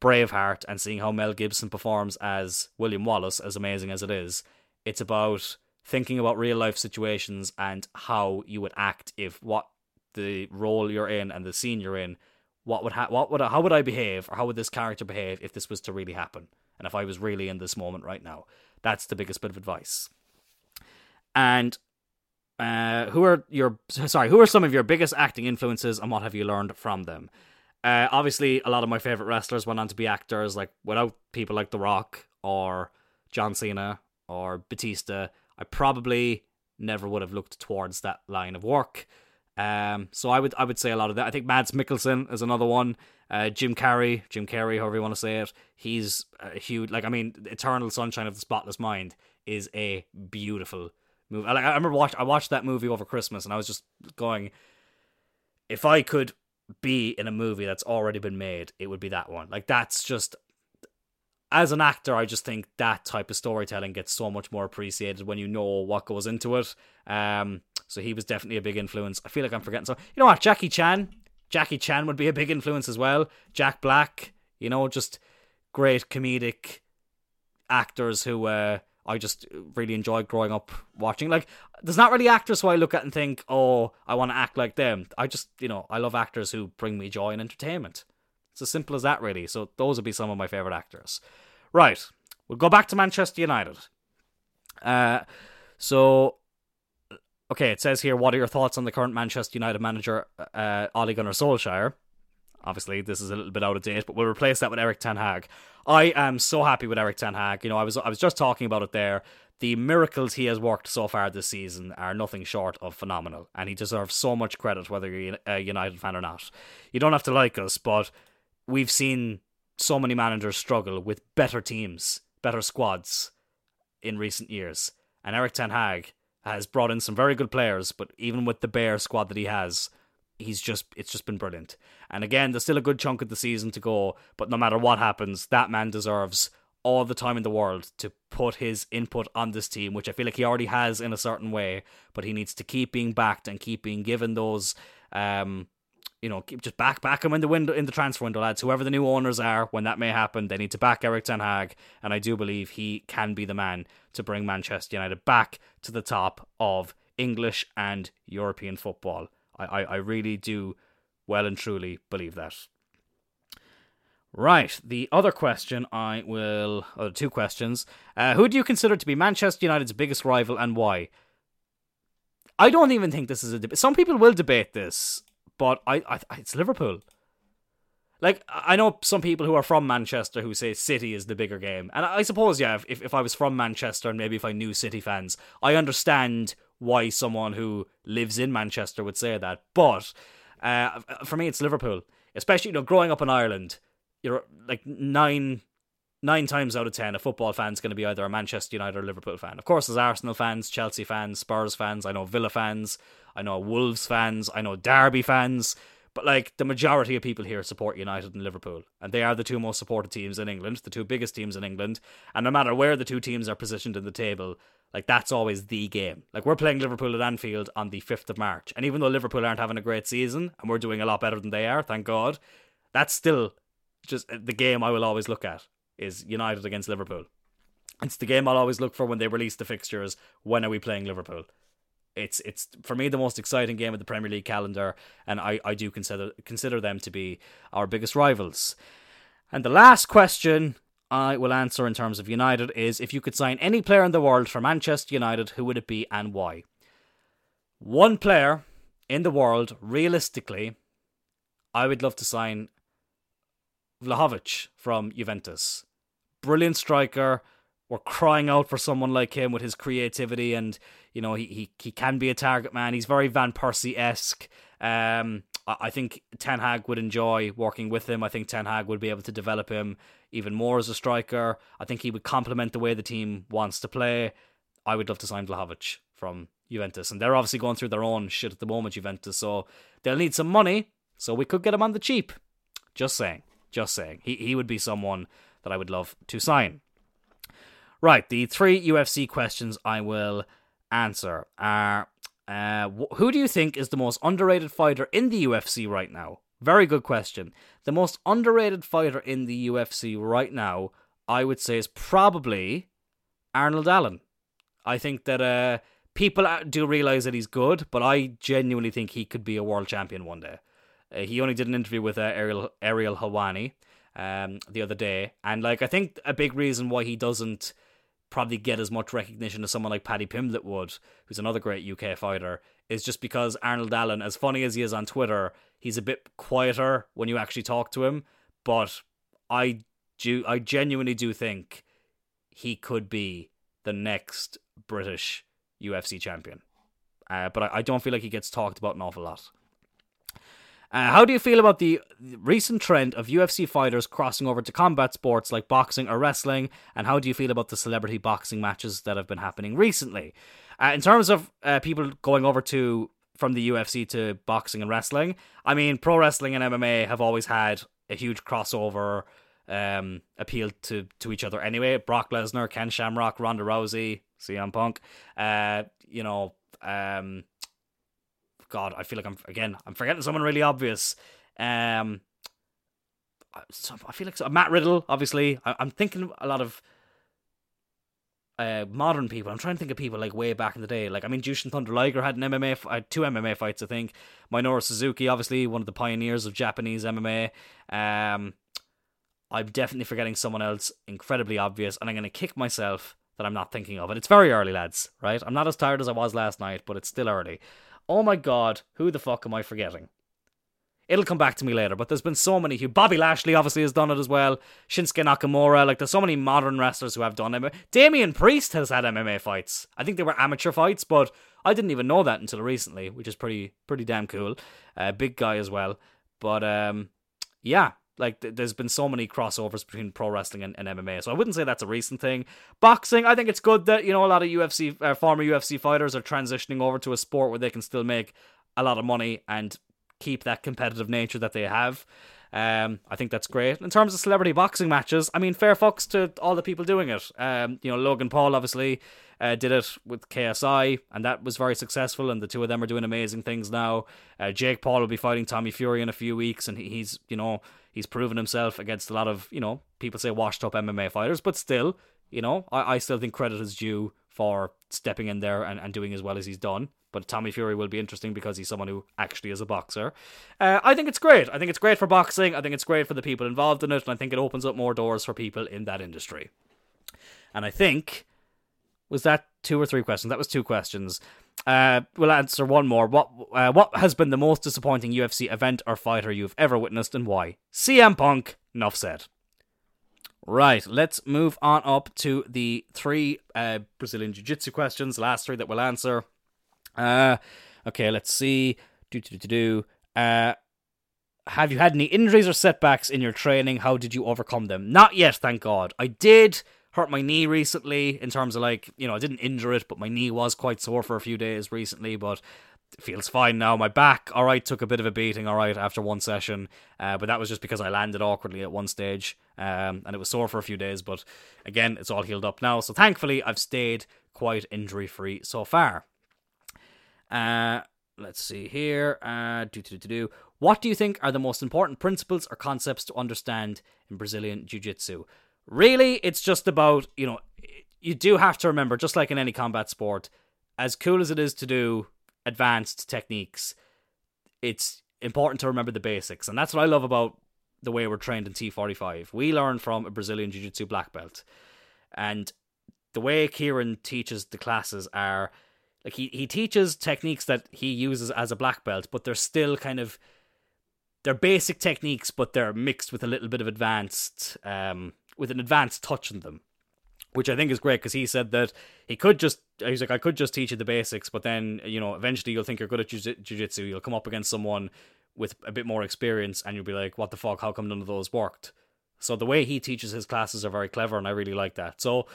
Braveheart and seeing how Mel Gibson performs as William Wallace, as amazing as it is. It's about thinking about real life situations and how you would act if what the role you're in and the scene you're in, what would ha- what would how would I behave or how would this character behave if this was to really happen and if I was really in this moment right now. That's the biggest bit of advice. And uh, who are your [LAUGHS] sorry? Who are some of your biggest acting influences, and what have you learned from them? Uh, obviously, a lot of my favorite wrestlers went on to be actors. Like without people like The Rock or John Cena or Batista, I probably never would have looked towards that line of work. Um, so I would I would say a lot of that. I think Mads Mikkelsen is another one. Uh, Jim Carrey, Jim Carrey, however you want to say it, he's a huge. Like I mean, Eternal Sunshine of the Spotless Mind is a beautiful movie. Like I remember watch I watched that movie over Christmas, and I was just going, if I could be in a movie that's already been made, it would be that one. Like that's just as an actor, I just think that type of storytelling gets so much more appreciated when you know what goes into it. Um, so he was definitely a big influence. I feel like I'm forgetting. So you know what, Jackie Chan, Jackie Chan would be a big influence as well. Jack Black, you know, just great comedic actors who uh, I just really enjoyed growing up watching. Like, there's not really actors who I look at and think, oh, I want to act like them. I just, you know, I love actors who bring me joy and entertainment. It's as simple as that, really. So those would be some of my favourite actors. Right, we'll go back to Manchester United. Uh, so, okay, it says here, what are your thoughts on the current Manchester United manager, uh, Ole Gunnar Solskjaer? Obviously, this is a little bit out of date, but we'll replace that with Erik Ten Hag. I am so happy with Erik Ten Hag. You know, I was I was just talking about it there. The miracles he has worked so far this season are nothing short of phenomenal, and he deserves so much credit, whether you're a United fan or not. You don't have to like us, but we've seen so many managers struggle with better teams, better squads in recent years, and Erik Ten Hag has brought in some very good players, but even with the bare squad that he has, he's just it's just been brilliant. And again, there's still a good chunk of the season to go, but no matter what happens, that man deserves all the time in the world to put his input on this team, which I feel like he already has in a certain way, but he needs to keep being backed and keep being given those um you know, keep just back back him in the window in the transfer window, lads. Whoever the new owners are, when that may happen, they need to back Erik Ten Hag, and I do believe he can be the man to bring Manchester United back to the top of English and European football. I, I, I really do well and truly believe that. Right, the other question I will, or two questions. Uh, who do you consider to be Manchester United's biggest rival and why? I don't even think this is a debate. Some people will debate this, but I, I it's Liverpool. Like I know some people who are from Manchester who say City is the bigger game, and I suppose yeah, if if I was from Manchester and maybe if I knew City fans, I understand why someone who lives in Manchester would say that. But uh, for me, it's Liverpool. Especially, you know, growing up in Ireland, you're like nine nine times out of ten, a football fan's going to be either a Manchester United or Liverpool fan. Of course, there's Arsenal fans, Chelsea fans, Spurs fans. I know Villa fans. I know Wolves fans. I know Derby fans. But like the majority of people here support United and Liverpool, and they are the two most supported teams in England, the two biggest teams in England. And no matter where the two teams are positioned in the table, like that's always the game. Like we're playing Liverpool at Anfield on the 5th of March. And even though Liverpool aren't having a great season and we're doing a lot better than they are, thank God, that's still just uh, the game I will always look at is United against Liverpool. It's the game I'll always look for when they release the fixtures. When are we playing Liverpool? It's it's for me the most exciting game of the Premier League calendar, and I, I do consider consider them to be our biggest rivals. And the last question I will answer in terms of United is if you could sign any player in the world for Manchester United, who would it be and why? One player in the world, realistically, I would love to sign Vlahovic from Juventus. Brilliant striker. We're crying out for someone like him with his creativity and you know he he, he can be a target man. He's very Van Persie esque. Um, I think Ten Hag would enjoy working with him. I think Ten Hag would be able to develop him even more as a striker. I think he would complement the way the team wants to play. I would love to sign Vlahovic from Juventus, and they're obviously going through their own shit at the moment, Juventus. So they'll need some money. So we could get him on the cheap. Just saying. Just saying. He he would be someone that I would love to sign. Right, the three UFC questions I will answer are uh, who do you think is the most underrated fighter in the UFC right now? Very good question. The most underrated fighter in the UFC right now, I would say, is probably Arnold Allen. I think that uh, people do realize that he's good, but I genuinely think he could be a world champion one day. Uh, he only did an interview with uh, Ariel Ariel Helwani um, the other day, and like I think a big reason why he doesn't probably get as much recognition as someone like Paddy Pimblett would, who's another great UK fighter, is just because Arnold Allen, as funny as he is on Twitter, he's a bit quieter when you actually talk to him. But I do, I genuinely do think he could be the next British UFC champion. Uh, but I, I don't feel like he gets talked about an awful lot. Uh, how do you feel about the recent trend of UFC fighters crossing over to combat sports like boxing or wrestling? And how do you feel about the celebrity boxing matches that have been happening recently? Uh, in terms of uh, people going over to from the UFC to boxing and wrestling, I mean, pro wrestling and MMA have always had a huge crossover um, appeal to to each other. Anyway, Brock Lesnar, Ken Shamrock, Ronda Rousey, CM Punk, uh, you know, um, God, I feel like I'm again. I'm forgetting someone really obvious. Um, I feel like so, Matt Riddle. Obviously, I, am thinking a lot of uh, modern people. I'm trying to think of people like way back in the day. Like I mean, Jushin Thunder Liger had an MMA, uh, two MMA fights, I think. Minoru Suzuki, obviously one of the pioneers of Japanese MMA. Um, I'm definitely forgetting someone else incredibly obvious, and I'm going to kick myself that I'm not thinking of it. It's very early, lads. Right? I'm not as tired as I was last night, but it's still early oh my god, who the fuck am I forgetting? It'll come back to me later, but there's been so many. Who Bobby Lashley obviously has done it as well. Shinsuke Nakamura, like there's so many modern wrestlers who have done it. Damian Priest has had MMA fights. I think they were amateur fights, but I didn't even know that until recently, which is pretty pretty damn cool. Uh, big guy as well, but um, yeah, like th- there's been so many crossovers between pro wrestling and, and, MMA, so I wouldn't say that's a recent thing. Boxing, I think it's good that you know a lot of UFC uh, former UFC fighters are transitioning over to a sport where they can still make a lot of money and keep that competitive nature that they have. Um, I think that's great. In terms of celebrity boxing matches, I mean, fair fucks to all the people doing it. Um, you know, Logan Paul obviously uh, did it with KSI, and that was very successful. And the two of them are doing amazing things now. Uh, Jake Paul will be fighting Tommy Fury in a few weeks, and he's you know he's proven himself against a lot of you know people say washed up MMA fighters, but still, you know, I, I still think credit is due for stepping in there and, and doing as well as he's done. But Tommy Fury will be interesting because he's someone who actually is a boxer. Uh, I think it's great. I think it's great for boxing. I think it's great for the people involved in it. And I think it opens up more doors for people in that industry. And I think, was that two or three questions? That was two questions. Uh, we'll answer one more. What uh, what has been the most disappointing UFC event or fighter you've ever witnessed and why? CM Punk, enough said. Right, let's move on up to the three uh, Brazilian Jiu Jitsu questions, last three that we'll answer. Uh, okay, let's see. Do do do do. Uh, have you had any injuries or setbacks in your training? How did you overcome them? Not yet, thank God. I did hurt my knee recently in terms of like, you know, I didn't injure it, but my knee was quite sore for a few days recently, but feels fine now. My back, all right, took a bit of a beating, all right, after one session, uh, but that was just because I landed awkwardly at one stage, um, and it was sore for a few days. But again, it's all healed up now, so thankfully I've stayed quite injury free so far. Uh, let's see here. Uh, do, do, do, do. What do you think are the most important principles or concepts to understand in Brazilian Jiu Jitsu? Really, it's just about, you know, you do have to remember, just like in any combat sport, as cool as it is to do advanced techniques, it's important to remember the basics. And that's what I love about the way we're trained in T45. We learn from a Brazilian Jiu Jitsu black belt. And the way Kieran teaches the classes are like he, he teaches techniques that he uses as a black belt, but they're still kind of they're basic techniques, but they're mixed with a little bit of advanced um with an advanced touch in them. Which I think is great because he said that he could just he's like I could just teach you the basics, but then you know eventually you'll think you're good at jiu jitsu. You'll come up against someone with a bit more experience, and you'll be like, "What the fuck? How come none of those worked?" So the way he teaches his classes are very clever, and I really like that. So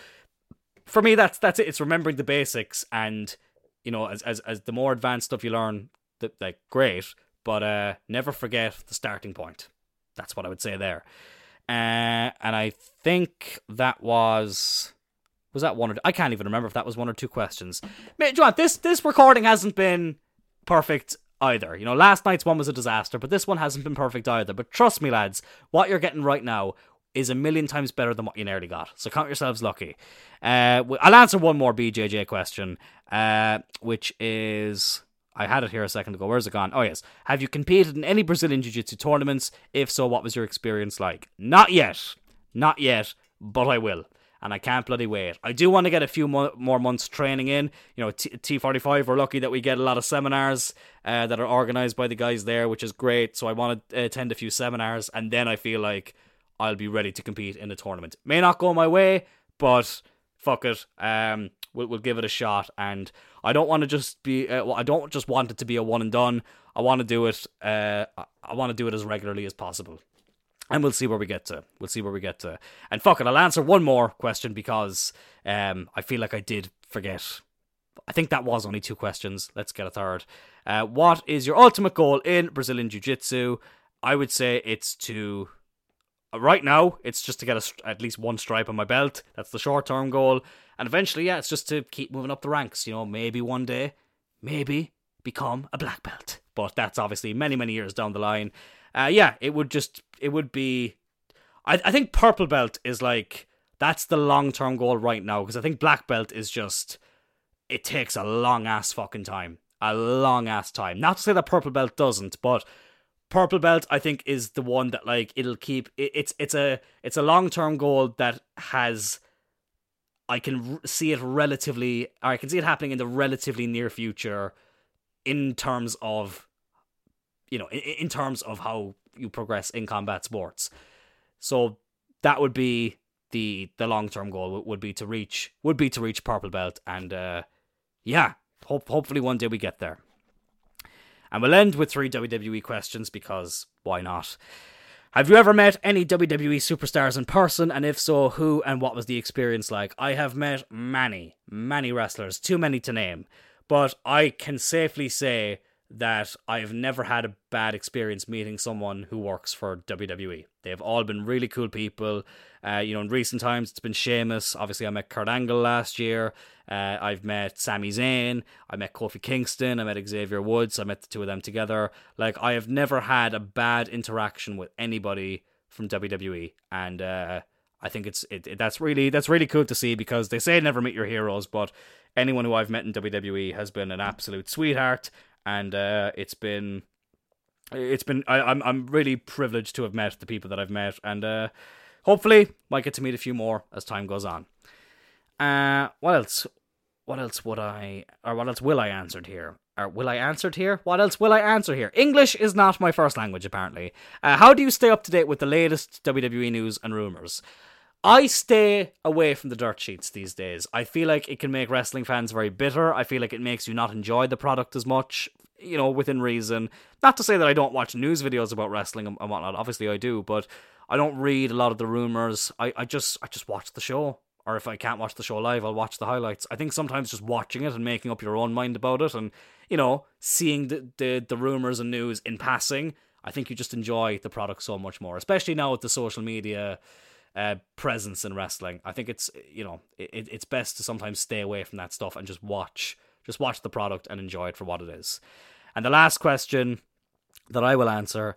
for me, that's that's it. It's remembering the basics, and you know, as as as the more advanced stuff you learn, that like great, but uh, never forget the starting point. That's what I would say there. Uh, and I think that was was that one or two? I can't even remember if that was one or two questions. John, this this recording hasn't been perfect either. You know, last night's one was a disaster, but this one hasn't been perfect either. But trust me, lads, what you're getting right now is a million times better than what you nearly got. So count yourselves lucky. Uh, I'll answer one more BJJ question, uh, which is. I had it here a second ago. Where's it gone? Oh, yes. Have you competed in any Brazilian Jiu Jitsu tournaments? If so, what was your experience like? Not yet. Not yet, but I will and I can't bloody wait. I do want to get a few mo- more months training in. You know, T forty five. We're lucky that we get a lot of seminars uh, that are organised by the guys there, which is great. So I want to attend a few seminars, and then I feel like I'll be ready to compete in the tournament. May not go my way, but fuck it. Um, we'll, we'll give it a shot. And I don't want to just be. Uh, well, I don't just want it to be a one and done. I want to do it. Uh, I want to do it as regularly as possible and we'll see where we get to. We'll see where we get to. And fuck it, I'll answer one more question because um, I feel like I did forget. I think that was only two questions. Let's get a third. Uh, what is your ultimate goal in Brazilian Jiu Jitsu? I would say it's to. Uh, right now, it's just to get a, at least one stripe on my belt. That's the short term goal. And eventually, yeah, it's just to keep moving up the ranks. You know, maybe one day, maybe become a black belt. But that's obviously many, many years down the line. Uh, yeah, it would just it would be. I I think purple belt is like that's the long term goal right now because I think black belt is just it takes a long ass fucking time, a long ass time. Not to say that purple belt doesn't, but purple belt I think is the one that like it'll keep. It, it's it's a it's a long term goal that has. I can see it relatively, I can see it happening in the relatively near future, in terms of you know, in, in terms of how you progress in combat sports. So that would be the the long term goal would be to reach would be to reach purple belt and uh yeah hope hopefully one day we get there and we'll end with three WWE questions because why not? Have you ever met any WWE superstars in person? And if so who and what was the experience like? I have met many many wrestlers too many to name. But I can safely say that I've never had a bad experience meeting someone who works for WWE. They've all been really cool people. Uh, you know, in recent times, it's been Sheamus. Obviously, I met Kurt Angle last year. Uh, I've met Sami Zayn. I met Kofi Kingston. I met Xavier Woods. I met the two of them together. Like, I have never had a bad interaction with anybody from WWE, and uh, I think it's it, it, that's really that's really cool to see because they say never meet your heroes, but anyone who I've met in WWE has been an absolute sweetheart and uh, it's been it's been I, am I'm, I'm really privileged to have met the people that I've met, and uh, hopefully might get to meet a few more as time goes on. Uh, what else? What else would I or what else will I answered here? Or will I answered here? What else will I answer here? English is not my first language, apparently. Uh, how do you stay up to date with the latest WWE news and rumors? I stay away from the dirt sheets these days. I feel like it can make wrestling fans very bitter. I feel like it makes you not enjoy the product as much, you know, within reason. Not to say that I don't watch news videos about wrestling and whatnot. Obviously, I do, but I don't read a lot of the rumors. I, I just I just watch the show. Or if I can't watch the show live, I'll watch the highlights. I think sometimes just watching it and making up your own mind about it, and you know, seeing the the, the rumors and news in passing, I think you just enjoy the product so much more. Especially now with the social media uh, presence in wrestling. I think it's you know it, it's best to sometimes stay away from that stuff and just watch just watch the product and enjoy it for what it is. And the last question that I will answer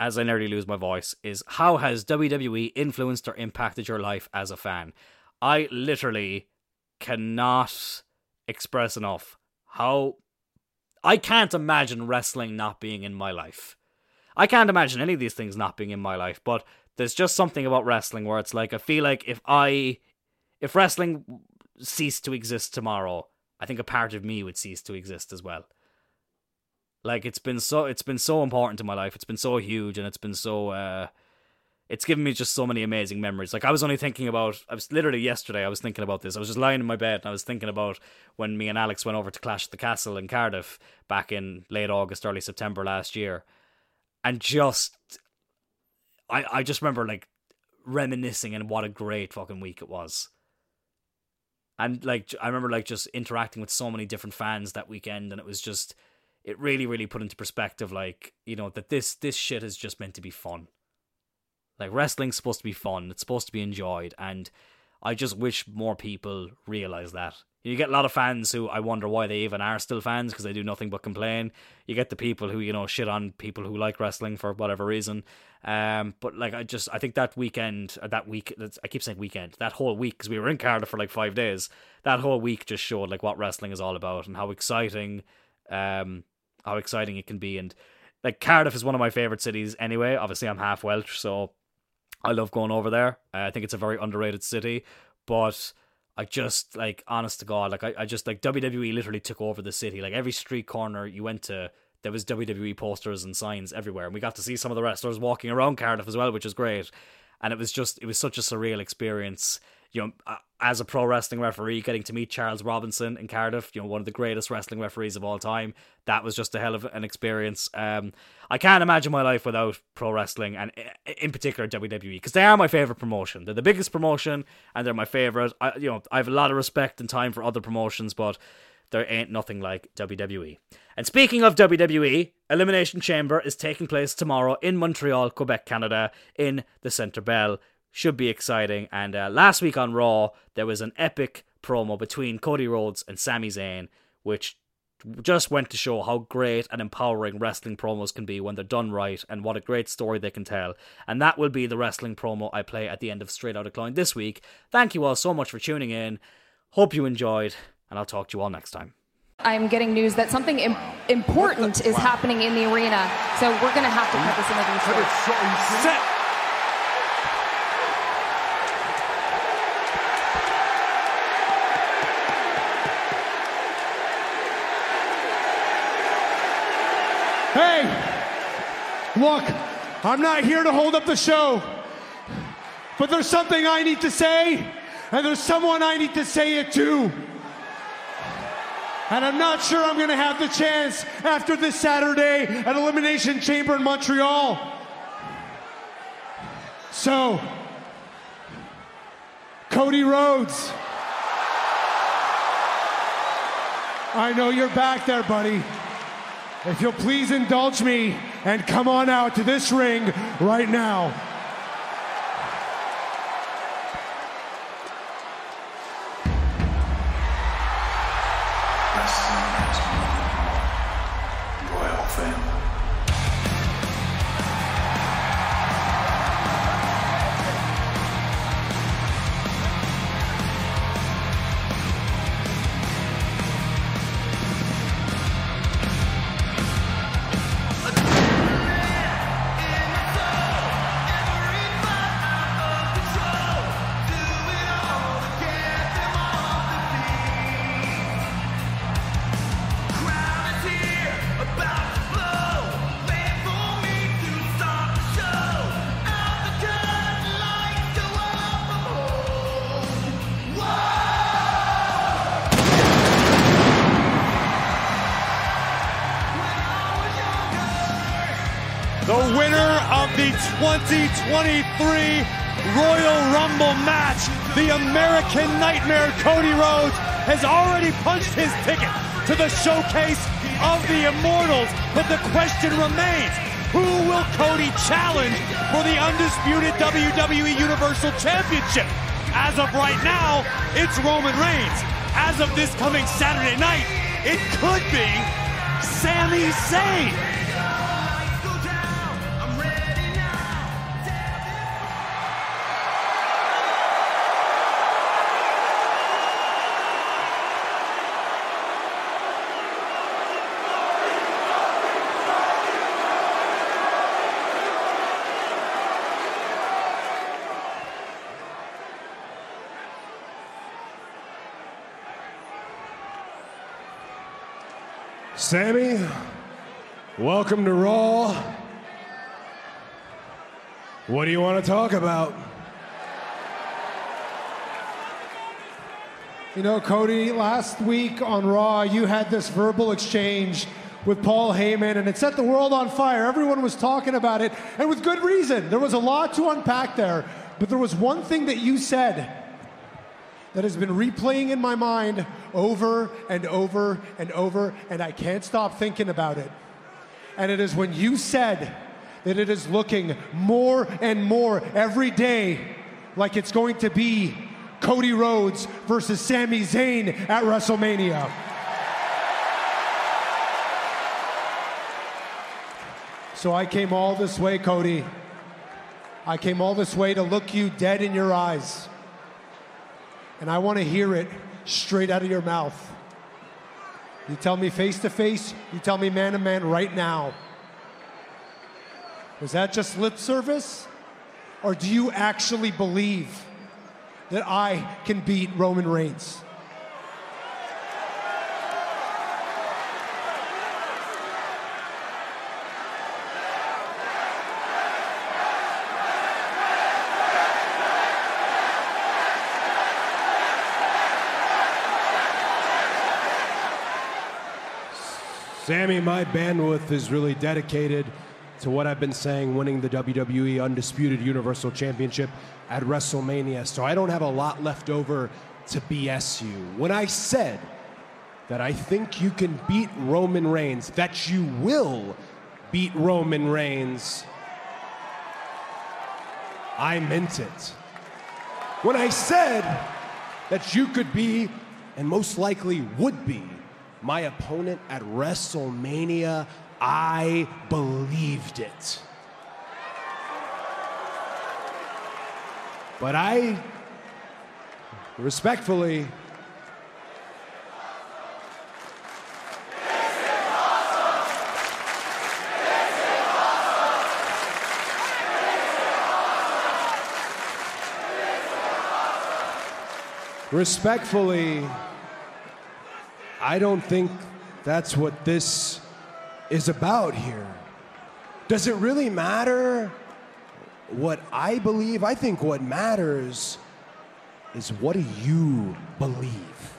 as I nearly lose my voice is how has WWE influenced or impacted your life as a fan? I literally cannot express enough how I can't imagine wrestling not being in my life. I can't imagine any of these things not being in my life, but there's just something about wrestling where it's like I feel like if I if wrestling ceased to exist tomorrow, I think a part of me would cease to exist as well. Like it's been so it's been so important to my life. It's been so huge and it's been so uh it's given me just so many amazing memories. Like I was only thinking about I was literally yesterday I was thinking about this. I was just lying in my bed and I was thinking about when me and Alex went over to Clash at the Castle in Cardiff back in late August, early September last year. And just I I just remember like reminiscing and what a great fucking week it was. And like I remember like just interacting with so many different fans that weekend and it was just it really really put into perspective like, you know, that this this shit is just meant to be fun. Like wrestling's supposed to be fun, it's supposed to be enjoyed and I just wish more people realize that. You get a lot of fans who I wonder why they even are still fans because they do nothing but complain. You get the people who you know shit on people who like wrestling for whatever reason. Um, but like I just I think that weekend, uh, that week, I keep saying weekend, that whole week because we were in Cardiff for like five days. That whole week just showed like what wrestling is all about and how exciting, um, how exciting it can be. And like Cardiff is one of my favorite cities anyway. Obviously, I'm half Welsh, so I love going over there. Uh, I think it's a very underrated city, but I just like honest to God, like I, I just like WWE literally took over the city. Like every street corner you went to, there was WWE posters and signs everywhere, and we got to see some of the wrestlers walking around Cardiff as well, which is great. And it was just it was such a surreal experience you know, as a pro wrestling referee, getting to meet Charles Robinson in Cardiff, you know, one of the greatest wrestling referees of all time, that was just a hell of an experience. Um, I can't imagine my life without pro wrestling and in particular WWE because they are my favorite promotion. They're the biggest promotion and they're my favorite. I, you know, I have a lot of respect and time for other promotions, but there ain't nothing like WWE. And speaking of WWE, Elimination Chamber is taking place tomorrow in Montreal, Quebec, Canada, in the Centre Bell should be exciting. And uh, last week on Raw, there was an epic promo between Cody Rhodes and Sami Zayn, which just went to show how great and empowering wrestling promos can be when they're done right and what a great story they can tell. And that will be the wrestling promo I play at the end of Straight Outta Klein this week. Thank you all so much for tuning in. Hope you enjoyed, and I'll talk to you all next time. I'm getting news that something Im- important is wow. happening in the arena, so we're going to have to cut this interview short. Look, I'm not here to hold up the show, but there's something I need to say, and there's someone I need to say it to. And I'm not sure I'm going to have the chance after this Saturday at Elimination Chamber in Montreal. So, Cody Rhodes. I know you're back there, buddy. If you'll please indulge me and come on out to this ring right now. 2023 Royal Rumble match, the American Nightmare Cody Rhodes, has already punched his ticket to the showcase of the Immortals. But the question remains, who will Cody challenge for the undisputed WWE Universal Championship? As of right now, it's Roman Reigns. As of this coming Saturday night, it could be Sami Zayn. Sami, welcome to Raw. What do you want to talk about? You know, Cody, last week on Raw, you had this verbal exchange with Paul Heyman, and it set the world on fire. Everyone was talking about it, and with good reason. There was a lot to unpack there, but there was one thing that you said that has been replaying in my mind over and over and over, and I can't stop thinking about it. And it is when you said that it is looking more and more every day like it's going to be Cody Rhodes versus Sami Zayn at WrestleMania. So I came all this way, Cody. I came all this way to look you dead in your eyes. And I want to hear it straight out of your mouth. You tell me face to face, you tell me man to man right now. Was that just lip service? Or do you actually believe that I can beat Roman Reigns? Sami, my bandwidth is really dedicated to what I've been saying winning the WWE Undisputed Universal Championship at WrestleMania. So I don't have a lot left over to BS you. When I said that I think you can beat Roman Reigns, that you will beat Roman Reigns, I meant it. When I said that you could be, and most likely would be, my opponent at WrestleMania, I believed it. But I respectfully respectfully I don't think that's what this is about here. Does it really matter what I believe? I think what matters is what do you believe?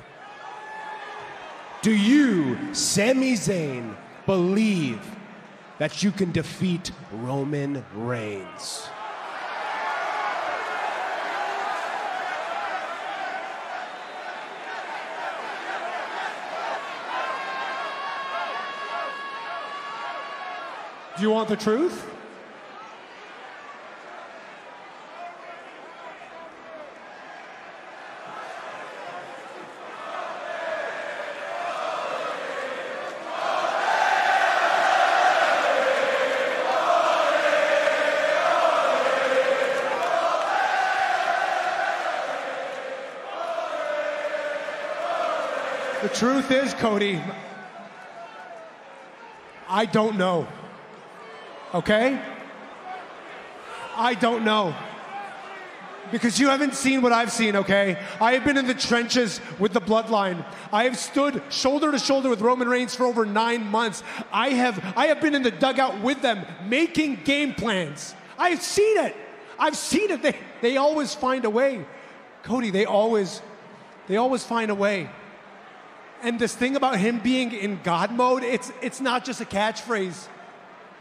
Do you, Sami Zayn, believe that you can defeat Roman Reigns? You want the truth? The truth is, Cody, I don't know. Okay? I don't know. Because you haven't seen what I've seen, okay? I have been in the trenches with the bloodline. I have stood shoulder to shoulder with Roman Reigns for over nine months. I have, I have been in the dugout with them, making game plans. I've seen it. I've seen it. They, they always find a way. Cody, they always, they always find a way. And this thing about him being in God mode, it's, it's not just a catchphrase.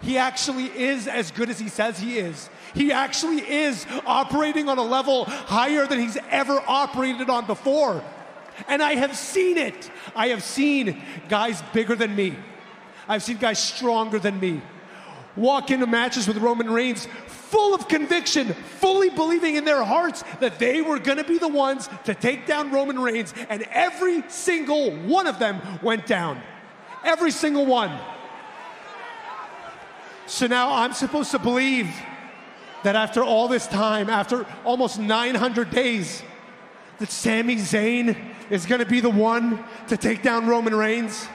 He actually is as good as he says he is. He actually is operating on a level higher than he's ever operated on before. And I have seen it. I have seen guys bigger than me. I've seen guys stronger than me walk into matches with Roman Reigns full of conviction, fully believing in their hearts that they were going to be the ones to take down Roman Reigns, and every single one of them went down. Every single one. So now I'm supposed to believe that after all this time, after almost 900 days, that Sami Zayn is going to be the one to take down Roman Reigns?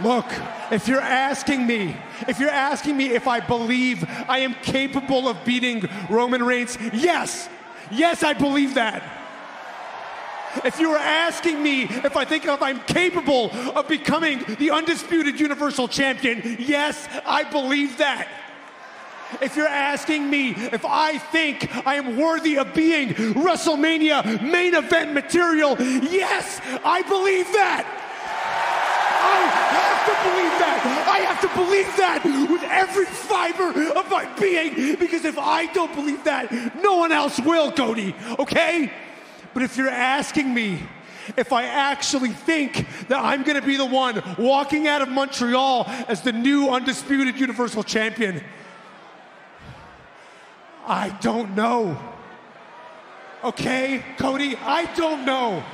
Look, if you're asking me, if you're asking me if I believe I am capable of beating Roman Reigns, yes, Yes, I believe that. If you were asking me if I think if I'm capable of becoming the undisputed Universal Champion, yes, I believe that. If you're asking me if I think I am worthy of being WrestleMania main event material, yes, I believe that. I have to believe that. I have to believe that with every fiber of my being because if I don't believe that, no one else will, Cody, okay? But if you're asking me if I actually think that I'm going to be the one walking out of Montreal as the new undisputed Universal Champion, I don't know. Okay, Cody, I don't know.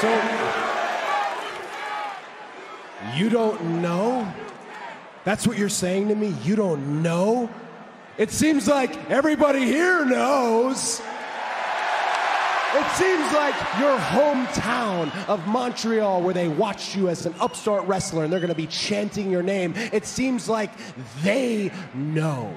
So, you don't know? That's what you're saying to me? You don't know? It seems like everybody here knows. It seems like your hometown of Montreal, where they watched you as an upstart wrestler and they're going to be chanting your name, it seems like they know.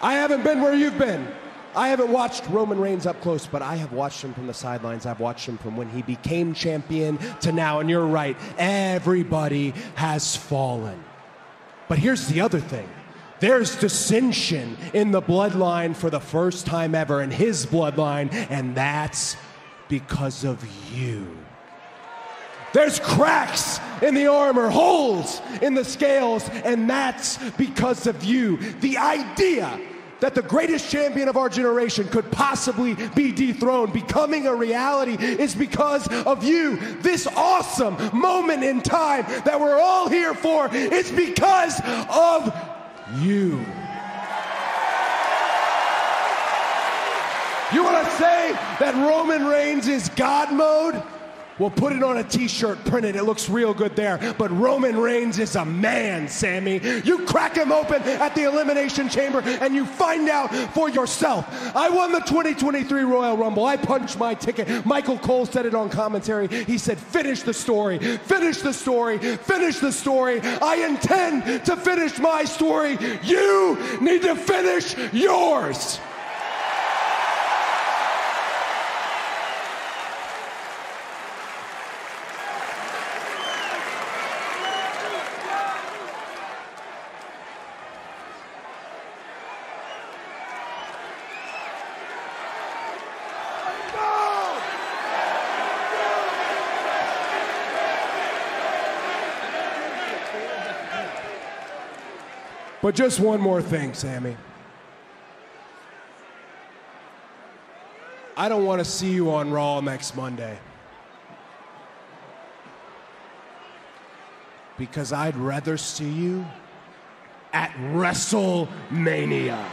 I haven't been where you've been. I haven't watched Roman Reigns up close, but I have watched him from the sidelines. I've watched him from when he became champion to now. And you're right, everybody has fallen. But here's the other thing there's dissension in the bloodline for the first time ever in his bloodline, and that's because of you. There's cracks in the armor, holes in the scales, and that's because of you. The idea that the greatest champion of our generation could possibly be dethroned, becoming a reality, is because of you. This awesome moment in time that we're all here for is because of you. You want to say that Roman Reigns is God mode? We'll put it on a t-shirt, print it. It looks real good there. But Roman Reigns is a man, Sami. You crack him open at the Elimination Chamber and you find out for yourself. I won the 2023 Royal Rumble. I punched my ticket. Michael Cole said it on commentary. He said, finish the story, finish the story, finish the story. I intend to finish my story. You need to finish yours. But just one more thing, Sami. I don't want to see you on Raw next Monday. Because I'd rather see you at WrestleMania.